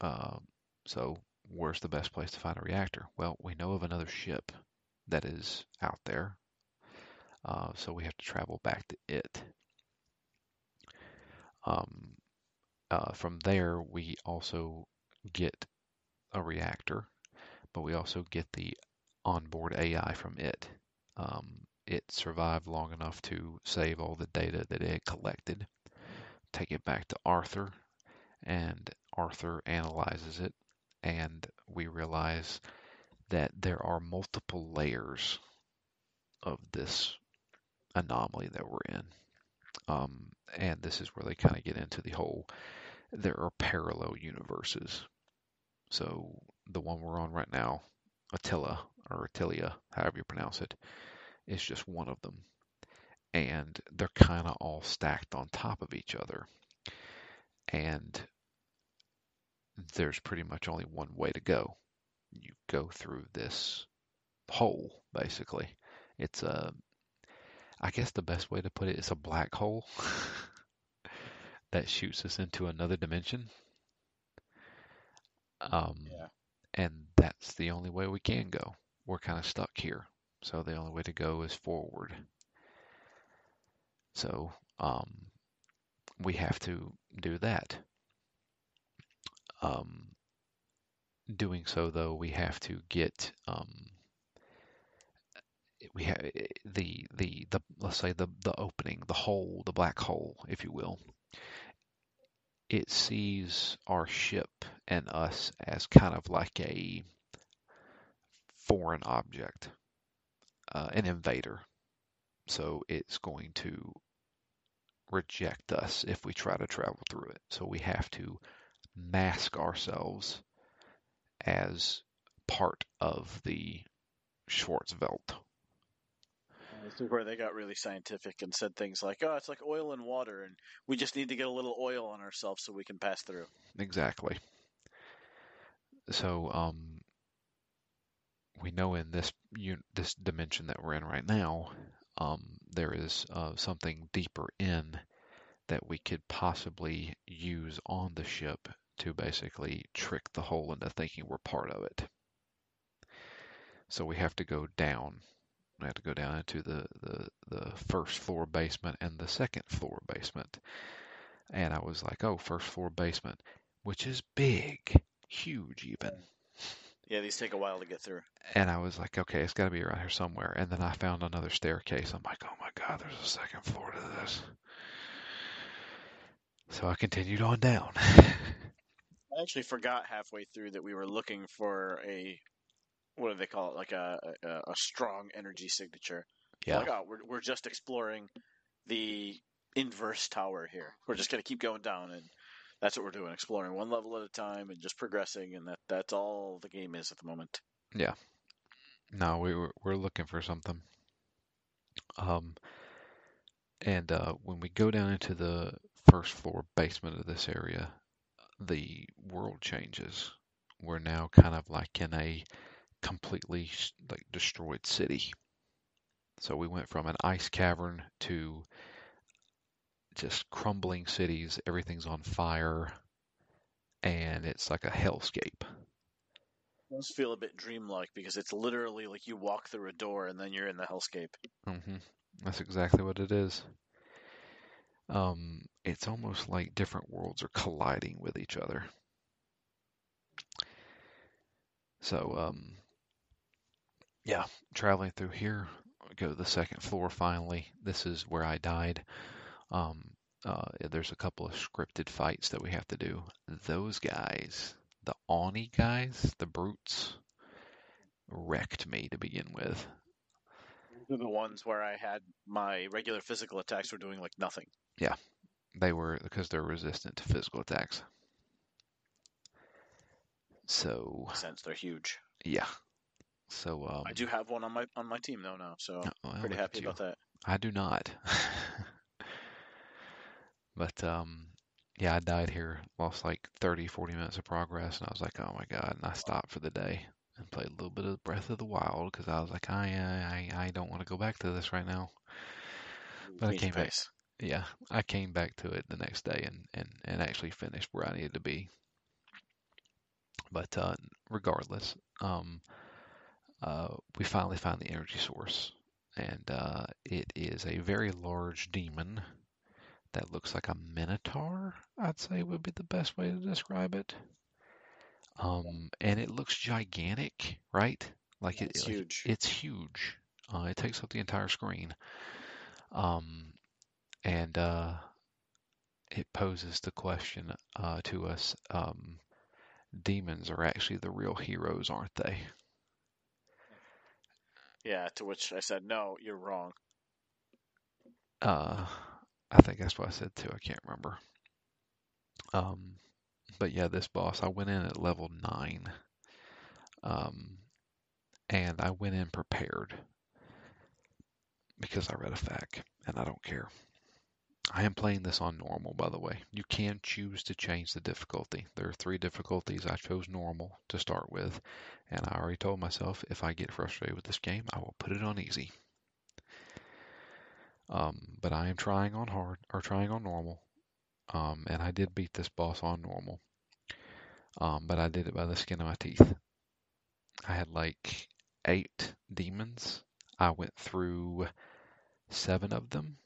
Um, so where's the best place to find a reactor? Well, we know of another ship that is out there. Uh, so we have to travel back to it. Um, uh, from there, we also get a reactor, but we also get the onboard AI from it. Um, it survived long enough to save all the data that it collected, take it back to Arthur, and Arthur analyzes it, and we realize that there are multiple layers of this anomaly that we're in. Um, and this is where they kind of get into the whole there are parallel universes. So the one we're on right now, Attila or Attilia, however you pronounce it, is just one of them. And they're kind of all stacked on top of each other. And there's pretty much only one way to go. You go through this hole, basically. It's a, I guess the best way to put it is a black hole <laughs> that shoots us into another dimension. Um, Yeah. and that's the only way we can go. We're kind of stuck here. So the only way to go is forward. So um, we have to do that. Um, doing so, though, we have to get um, we have the the the let's say the the opening, the hole, the black hole, if you will. It sees our ship and us as kind of like a foreign object, uh, an invader. So it's going to reject us if we try to travel through it. So we have to mask ourselves as part of the Schwarzwelt. This is where they got really scientific and said things like, "Oh, it's like oil and water, and we just need to get a little oil on ourselves so we can pass through." Exactly. So um, we know in this this dimension that we're in right now, um, there is uh, something deeper in that we could possibly use on the ship to basically trick the hole into thinking we're part of it. So we have to go down. We have to go down into the, the, the first floor basement and the second floor basement. And I was like, oh, first floor basement, which is big, huge even. Yeah, these take a while to get through. And I was like, okay, it's got to be around here somewhere. And then I found another staircase. I'm like, oh my God, there's a second floor to this. So I continued on down. <laughs> I actually forgot halfway through that we were looking for a what do they call it? Like a a, a strong energy signature. yeah. Like, oh, we're we're just exploring the inverse tower here. We're just gonna keep going down, and that's what we're doing, exploring one level at a time and just progressing. And that that's all the game is at the moment. Yeah. No, we were we're looking for something. Um, and uh, when we go down into the first floor basement of this area, the world changes. We're now kind of like in a completely like destroyed city. So we went from an ice cavern to just crumbling cities. Everything's on fire, and it's like a hellscape. It does feel a bit dreamlike because it's literally like you walk through a door and then you're in the hellscape. Mm-hmm. That's exactly what it is. Um, it's almost like different worlds are colliding with each other. So, um, yeah, traveling through here, go to the second floor finally. This is where I died. Um, uh, there's a couple of scripted fights that we have to do. Those guys, the Oni guys, the brutes, wrecked me to begin with. These are the ones where I had my regular physical attacks were doing like nothing. Yeah, they were because they're resistant to physical attacks. So Since they're huge. yeah. So um, I do have one on my on my team though now, so oh, well, pretty happy about that. I do not. <laughs> but um yeah, I died here, lost like 30, 40 minutes of progress, and I was like, oh my God, and I stopped for the day and played a little bit of Breath of the Wild because I was like, I, I, I don't want to go back to this right now. But I Change came back. Yeah, I came back to it the next day and, and, and actually finished where I needed to be. But uh, regardless, um, uh, we finally found the energy source, and uh, it is a very large demon that looks like a minotaur. I'd say would be the best way to describe it. Um, and it looks gigantic, right? Like it, It's like, huge. it's huge. Uh, it takes up the entire screen. Um, and uh, it poses the question uh, to us um, demons are actually the real heroes, aren't they? Yeah, to which I said, no, you're wrong. Uh, I think that's what I said too. I can't remember. Um, but yeah, this boss, I went in at level nine. Um, and I went in prepared because I read a fact and I don't care. I am playing this on normal, by the way. You can choose to change the difficulty. There are three difficulties. I chose normal to start with, and I already told myself if I get frustrated with this game, I will put it on easy. Um, but I am trying on hard or trying on normal, um, and I did beat this boss on normal. Um, but I did it by the skin of my teeth. I had like eight demons. I went through seven of them,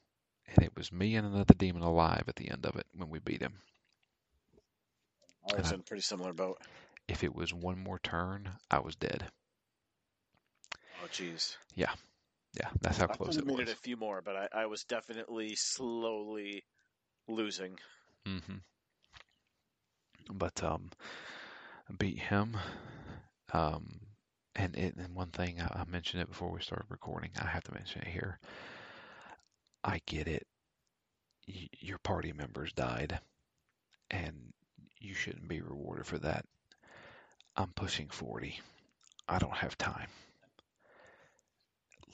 and it was me and another demon alive at the end of it when we beat him. I was I- in a pretty similar boat. If it was one more turn, I was dead. Oh, jeez. Yeah, that's how close only it was. it a few more, but I, I was definitely slowly losing. hmm But um, beat him. Um, and it and one thing I, I mentioned it before we started recording. I have to mention it here. I get it. Y- your party members died, and you shouldn't be rewarded for that. I'm pushing 40. I don't have time.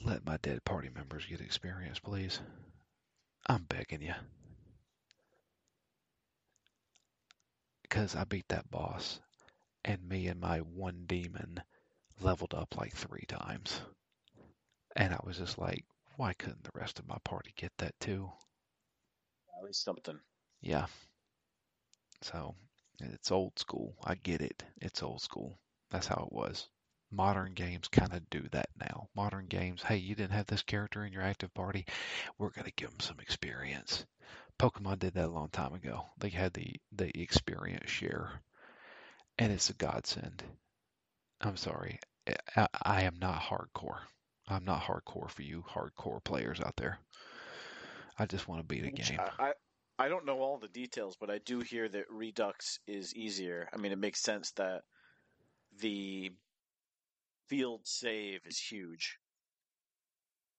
Let my dead party members get experience, please. I'm begging you. Because I beat that boss, and me and my one demon leveled up like three times. And I was just like, why couldn't the rest of my party get that too? At least something. Yeah. So it's old school. I get it. It's old school. That's how it was. Modern games kind of do that now. Modern games, hey, you didn't have this character in your active party. We're going to give them some experience. Pokemon did that a long time ago. They had the, the experience share, and it's a godsend. I'm sorry. I, I am not hardcore. I'm not hardcore for you hardcore players out there. I just want to beat a game. I, I I don't know all the details, but I do hear that Redux is easier. I mean, it makes sense that the field save is huge.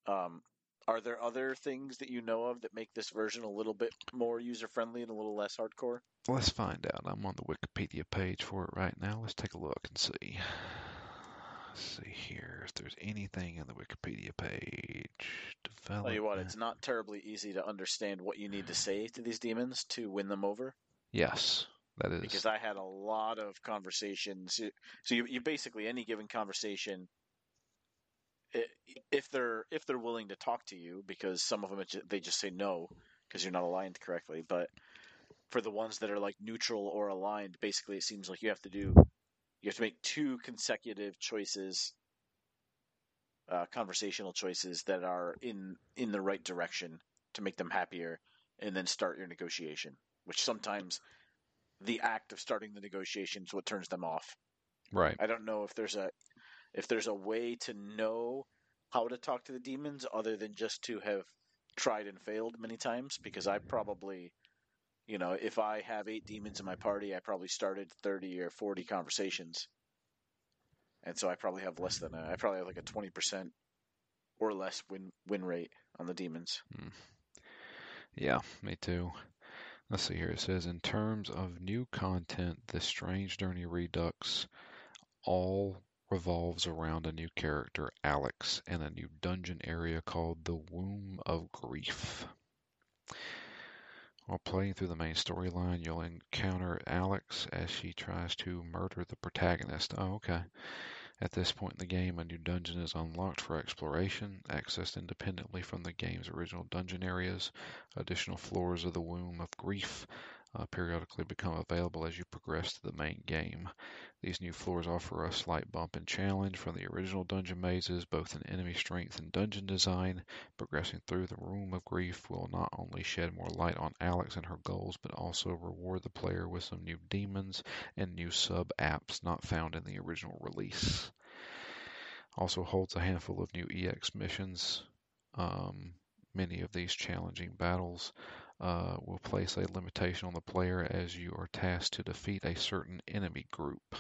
Um, are there other things that you know of that make this version a little bit more user friendly and a little less hardcore? Let's find out. I'm on the Wikipedia page for it right now. Let's take a look and see. Let's see here if there's anything in the Wikipedia page. Tell you what, it's not terribly easy to understand what you need to say to these demons to win them over. Yes, that is. because I had a lot of conversations. So you, you basically any given conversation, if they're if they're willing to talk to you, because some of them they just say no because you're not aligned correctly. But for the ones that are like neutral or aligned, basically it seems like you have to do you have to make two consecutive choices, uh, conversational choices that are in in the right direction to make them happier, and then start your negotiation. Which sometimes the act of starting the negotiations what turns them off. right. I don't know if there's a if there's a way to know how to talk to the demons other than just to have tried and failed many times because I probably you know, if I have eight demons in my party, I probably started 30 or 40 conversations. And so I probably have less than a, I probably have like a 20% or less win win rate on the demons. Hmm. Yeah, me too. Let's see here. It says, in terms of new content, the Strange Journey Redux all revolves around a new character, Alex, and a new dungeon area called the Womb of Grief. While playing through the main storyline, you'll encounter Alex as she tries to murder the protagonist. Oh, okay. At this point in the game, a new dungeon is unlocked for exploration, accessed independently from the game's original dungeon areas. Additional floors of the Womb of Grief uh, periodically become available as you progress to the main game. These new floors offer a slight bump in challenge from the original dungeon mazes, both in enemy strength and dungeon design. Progressing through the Womb of Grief will not only shed more light on Alex and her goals, but also reward the player with some new demons and new sub-apps not found in the original release. Also holds a handful of new EX missions. Um, many of these challenging battles uh, will place a limitation on the player as you are tasked to defeat a certain enemy group.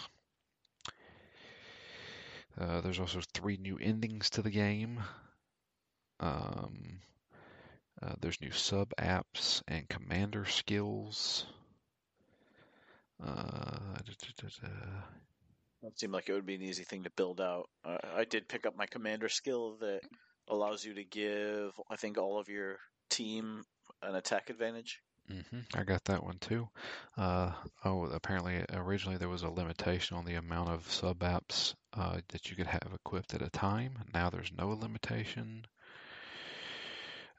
Uh, there's also three new endings to the game. Um, uh, there's new sub apps and commander skills. Uh, That seemed like it would be an easy thing to build out. Uh, I did pick up my commander skill that allows you to give, I think, all of your team an attack advantage. hmm I got that one too. Uh, oh, apparently originally there was a limitation on the amount of sub apps uh, that you could have equipped at a time. Now there's no limitation.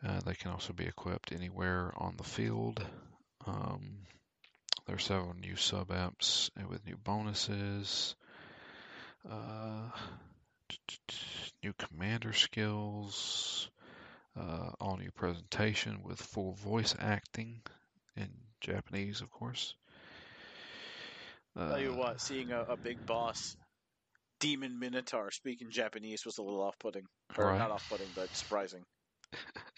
Uh, they can also be equipped anywhere on the field. Um, there are several new sub apps with new bonuses. Uh, <tsk> new commander skills. Uh, all new presentation with full voice acting in Japanese, of course. Uh, Tell you what, seeing a, a big boss, Demon Minotaur, speaking Japanese was a little off-putting, or Right. not off-putting, but surprising. <laughs>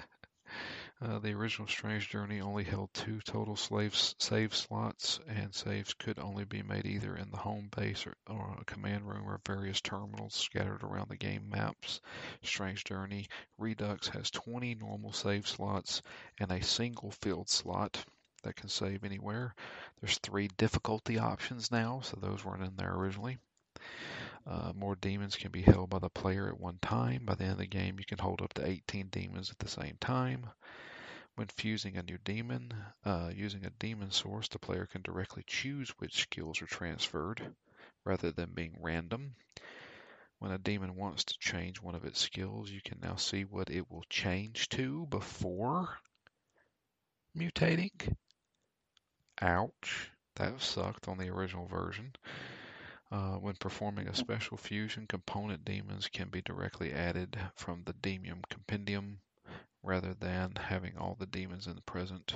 Uh, the original Strange Journey only held two total slaves, save slots, and saves could only be made either in the home base or, or a command room or various terminals scattered around the game maps. Strange Journey Redux has 20 normal save slots and a single field slot that can save anywhere. There's three difficulty options now, so those weren't in there originally. Uh, more demons can be held by the player at one time. By the end of the game, you can hold up to 18 demons at the same time. When fusing a new demon, uh, using a demon source, the player can directly choose which skills are transferred rather than being random. When a demon wants to change one of its skills, you can now see what it will change to before mutating. Ouch. That sucked on the original version. Uh, when performing a special fusion, component demons can be directly added from the Demon Compendium rather than having all the demons in the present.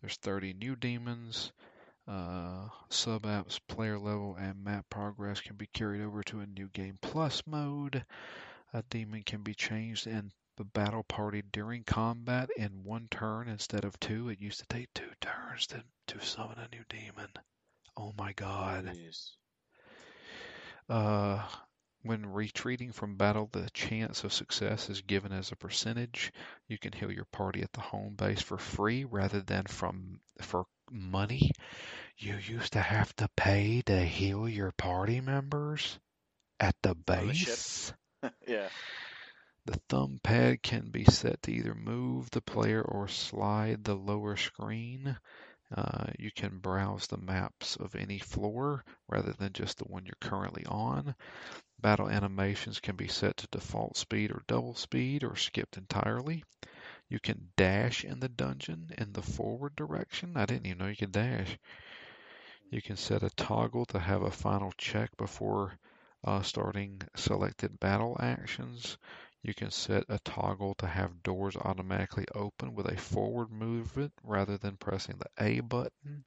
There's 30 new demons. Uh, sub apps, player level, and map progress can be carried over to a new game plus mode. A demon can be changed in the battle party during combat in one turn instead of two. It used to take two turns to, to summon a new demon. Oh my god. Jeez. Uh, when retreating from battle, the chance of success is given as a percentage. You can heal your party at the home base for free rather than from for money. You used to have to pay to heal your party members at the On the base. <laughs> yeah. The thumb pad can be set to either move the player or slide the lower screen. Uh, you can browse the maps of any floor rather than just the one you're currently on. Battle animations can be set to default speed or double speed or skipped entirely. You can dash in the dungeon in the forward direction. I didn't even know you could dash. You can set a toggle to have a final check before uh, starting selected battle actions. You can set a toggle to have doors automatically open with a forward movement rather than pressing the A button.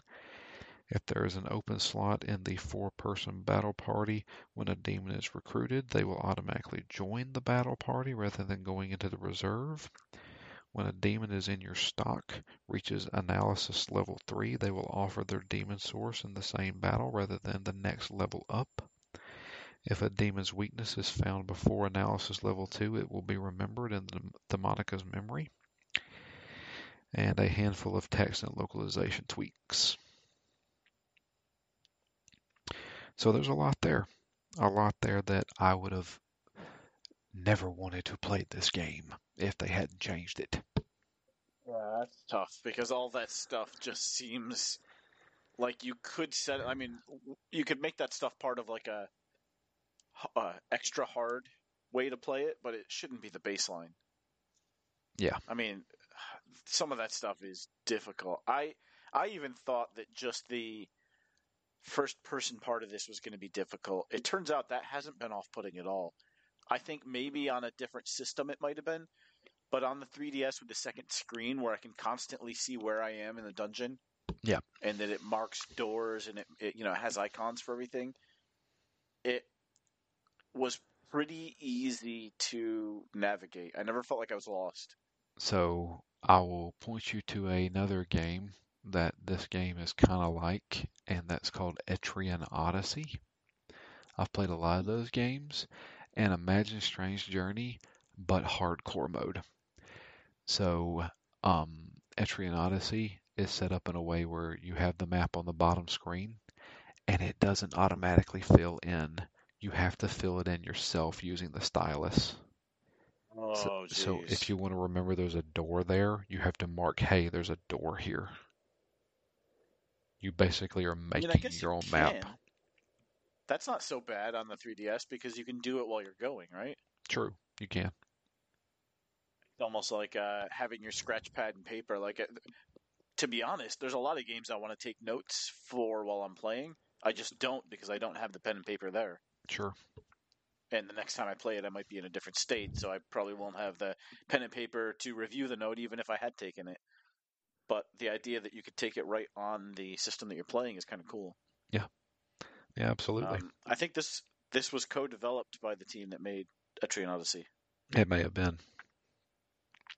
If there is an open slot in the four person battle party when a demon is recruited, they will automatically join the battle party rather than going into the reserve. When a demon is in your stock, reaches analysis level 3, they will offer their demon source in the same battle rather than the next level up. If a demon's weakness is found before analysis level 2, it will be remembered in the Demonica's memory. And a handful of text and localization tweaks. So there's a lot there. A lot there that I would have never wanted to play this game if they hadn't changed it. Yeah, that's tough because all that stuff just seems like you could set. I mean, you could make that stuff part of like a uh, extra hard way to play it, but it shouldn't be the baseline. Yeah. I mean, some of that stuff is difficult. I I even thought that just the first person part of this was going to be difficult. It turns out that hasn't been off putting at all. I think maybe on a different system it might have been, but on the 3DS with the second screen where I can constantly see where I am in the dungeon. Yeah. And that it marks doors and it, it you know has icons for everything. It was pretty easy to navigate. I never felt like I was lost. So I will point you to another game that this game is kind of like, and that's called Etrian Odyssey. I've played a lot of those games, and Imagine Strange Journey, but hardcore mode. So, um, Etrian Odyssey is set up in a way where you have the map on the bottom screen, and it doesn't automatically fill in. You have to fill it in yourself using the stylus. Oh, So, so if you want to remember there's a door there, you have to mark, hey, there's a door here. You basically are I mean, making I your you own map. That's not so bad on the 3DS because you can do it while you're going, right? True, you can. It's almost like uh, having your scratch pad and paper. Like, to be honest, there's a lot of games I want to take notes for while I'm playing. I just don't because I don't have the pen and paper there. Sure. And the next time I play it, I might be in a different state, so I probably won't have the pen and paper to review the note, even if I had taken it. But the idea that you could take it right on the system that you're playing is kind of cool. Yeah, yeah, absolutely. Um, I think this this was co-developed by the team that made Etrian Odyssey, it may have been.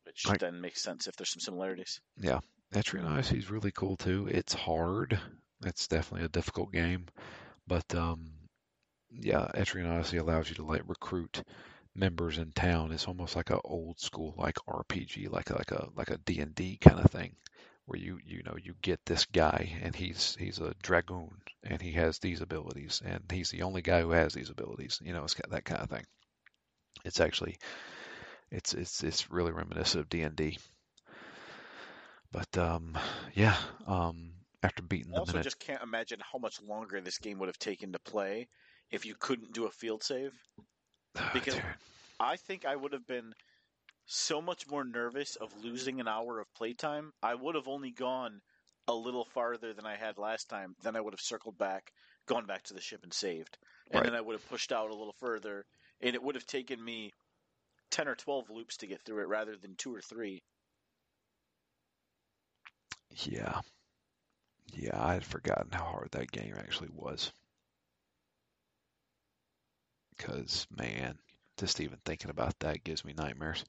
which Right. then makes sense if there's some similarities. Yeah. Etrian Odyssey is really cool too. It's hard. It's definitely a difficult game. But um yeah, Etrian Odyssey allows you to like recruit members in town. It's almost like a old school like RPG, like like a like a D&D kind of thing where you you know you get this guy and he's he's a dragoon and he has these abilities and he's the only guy who has these abilities. You know, it's got that kind of thing. It's actually it's it's it's really reminiscent of D&D. But um yeah, um after beating I also minute just can't imagine how much longer this game would have taken to play if you couldn't do a field save. Ah, because- Dude, I think I would have been so much more nervous of losing an hour of playtime. I would have only gone a little farther than I had last time. Then I would have circled back, gone back to the ship and saved. And Right. then I would have pushed out a little further. And it would have taken me 10 or 12 loops to get through it rather than two or three. Yeah. Yeah, I had forgotten how hard that game actually was. Because, man, just even thinking about that gives me nightmares.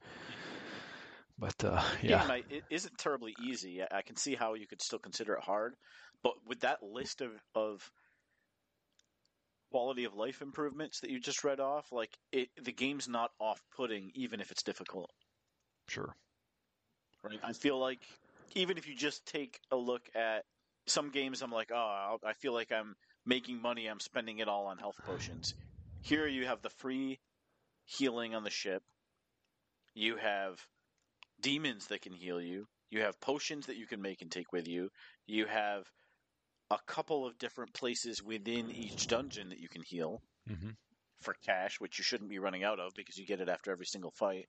But, uh, yeah. I, it isn't terribly easy. I- I can see how you could still consider it hard. But with that list of, of quality of life improvements that you just read off, like it, the game's not off putting even if it's difficult. Sure. Right. I feel like even if you just take a look at some games, I'm like, oh, I feel like I'm making money. I'm spending it all on health potions. Here you have the free healing on the ship. You have demons that can heal you. You have potions that you can make and take with you. You have a couple of different places within each dungeon that you can heal hmm for cash, which you shouldn't be running out of because you get it after every single fight.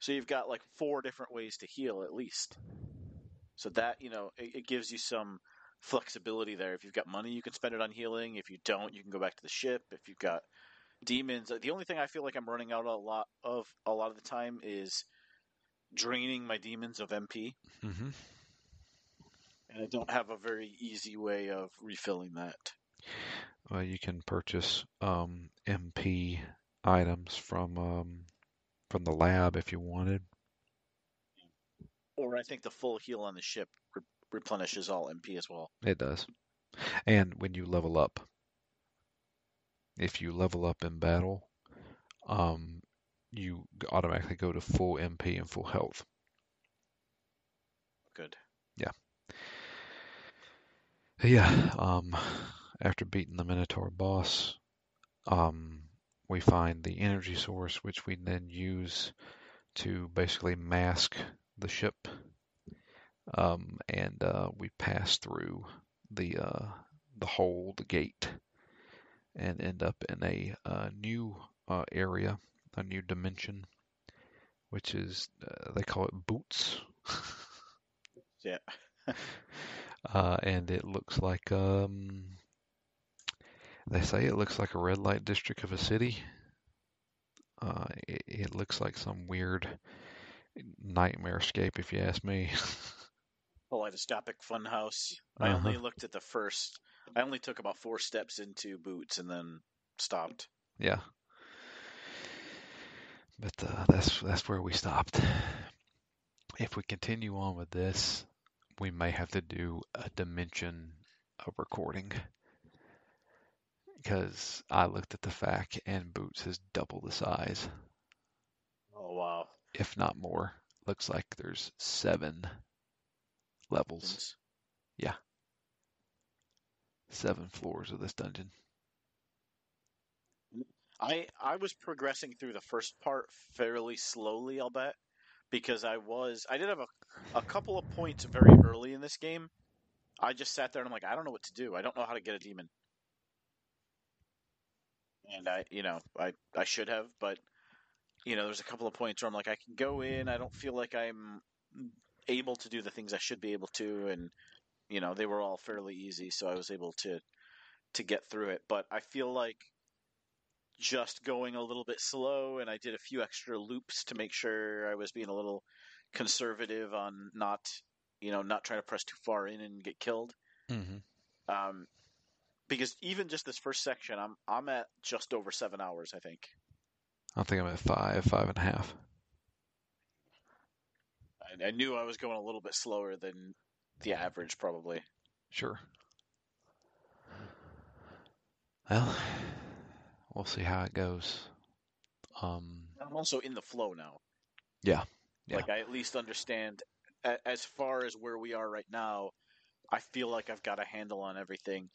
So you've got like four different ways to heal at least. So that, you know, it, it gives you some flexibility there. If you've got money, you can spend it on healing. If you don't, you can go back to the ship. If you've got demons, the only thing I feel like I'm running out a lot of a lot of the time is draining my demons of MP, hmm and I don't have a very easy way of refilling that. Well, you can purchase um, MP items from um, from the lab if you wanted. Or I think the full heal on the ship replenishes all MP as well. It does. And when you level up, if you level up in battle, um, you automatically go to full MP and full health. Good. Yeah, Yeah. um, after beating the Minotaur boss, um, we find the energy source, which we then use to basically mask the ship. Um, and uh, we pass through the uh, the hole, the gate, and end up in a uh, new uh, area, a new dimension, which is uh, they call it Boots. Yeah. <laughs> uh, and it looks like um, they say it looks like a red light district of a city. Uh, it, it looks like some weird nightmare scape, if you ask me. <laughs> Kaleidoscopic Funhouse. I Uh-huh. only looked at the first. I only took about four steps into Boots and then stopped. yeah, but uh, that's that's where we stopped. If we continue on with this, we may have to do a dimension of recording because I looked at the FAQ and Boots is double the size. Oh wow. if not more. Looks like there's seven levels, Yeah. seven floors of this dungeon. I I was progressing through the first part fairly slowly, I'll bet, because I was I did have a a couple of points very early in this game. I just sat there and I'm like, I don't know what to do. I don't know how to get a demon. And I, you know, I I should have, but you know, there's a couple of points where I'm like, I can go in. I don't feel like I'm able to do the things I should be able to, and you know, they were all fairly easy, so I was able to to get through it. But I feel like just going a little bit slow, and I did a few extra loops to make sure I was being a little conservative on not, you know, not trying to press too far in and get killed. Mm-hmm. Um, because even just this first section, I'm I'm at just over seven hours, I think. I think I'm at five, five and a half. I, I knew I was going a little bit slower than the average, probably. Sure. Well, we'll see how it goes. Um, I'm also in the flow now. Yeah, yeah. Like I at least understand as far as where we are right now. I feel like I've got a handle on everything.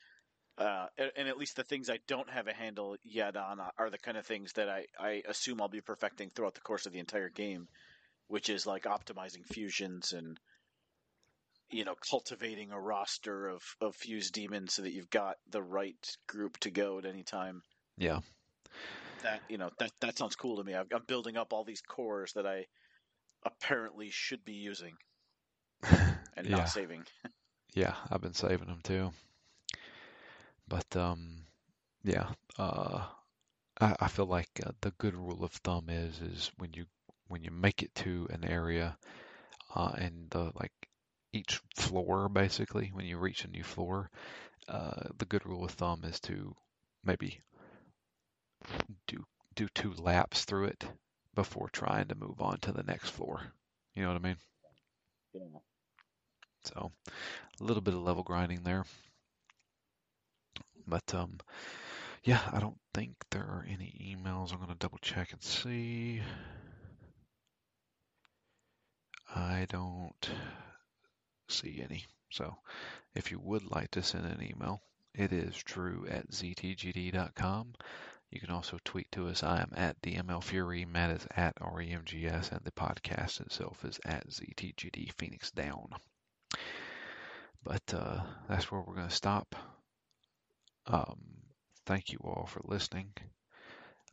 Uh, and, and at least the things I don't have a handle yet on are the kind of things that I, I assume I'll be perfecting throughout the course of the entire game, which is like optimizing fusions and you know cultivating a roster of, of fused demons so that you've got the right group to go at any time. yeah, That you know that that sounds cool to me. I've, I'm building up all these cores that I apparently should be using <laughs> and yeah, not saving. <laughs> yeah. I've been saving them too. But um, yeah. Uh, I, I feel like uh, the good rule of thumb is is when you when you make it to an area, uh, and the like each floor basically when you reach a new floor, uh, the good rule of thumb is to maybe do do two laps through it before trying to move on to the next floor. You know what I mean? Yeah. So a little bit of level grinding there. But um yeah, I don't think there are any emails. I'm gonna double check and see. I don't see any. So if you would like to send an email, it is drew at ztgd.com. You can also tweet to us. I am at DML Fury. Matt is at REMGS, and the podcast itself is at ZTGD Phoenix Down. But uh, that's where we're going to stop. Um, thank you all for listening.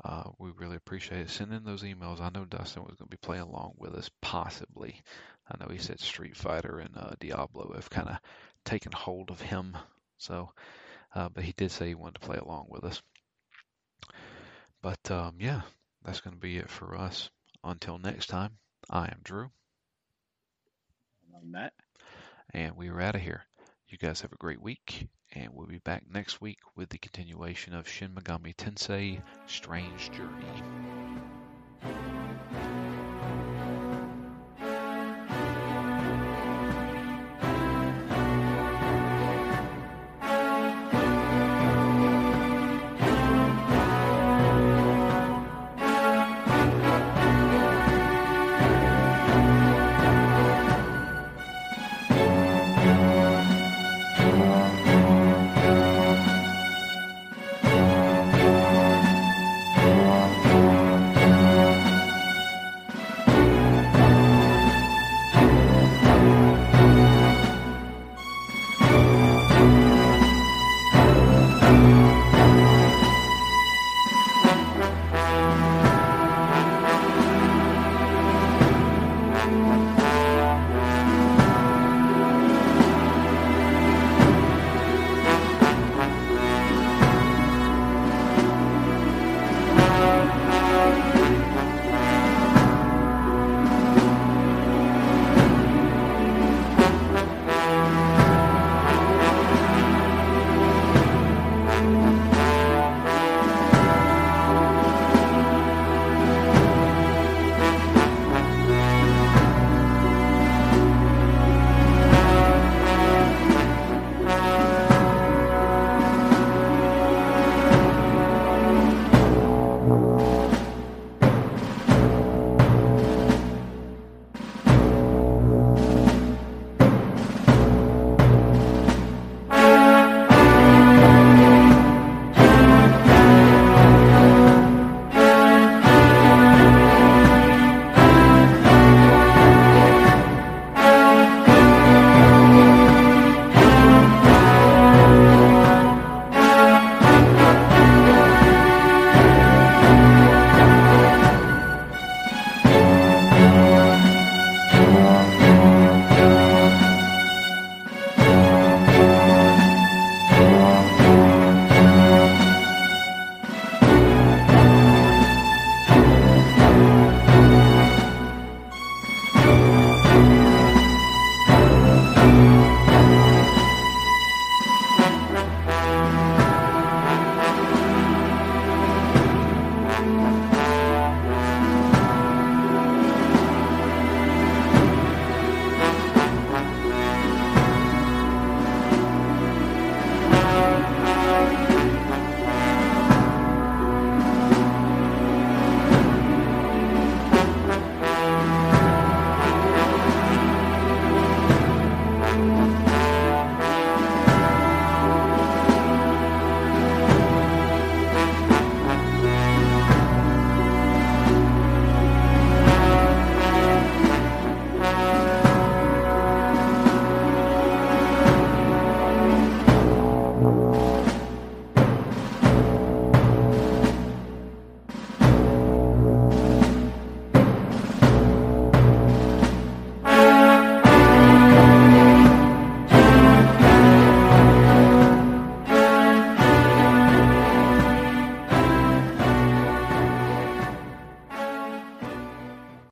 Uh, we really appreciate it. Send in those emails. I know Dustin was going to be playing along with us, possibly. I know he said Street Fighter and uh, Diablo have kind of taken hold of him. So, uh, but he did say he wanted to play along with us. But um, yeah, that's going to be it for us. Until next time, I am Drew, I'm Matt. and we are out of here. You guys have a great week, and we'll be back next week with the continuation of Shin Megami Tensei Strange Journey.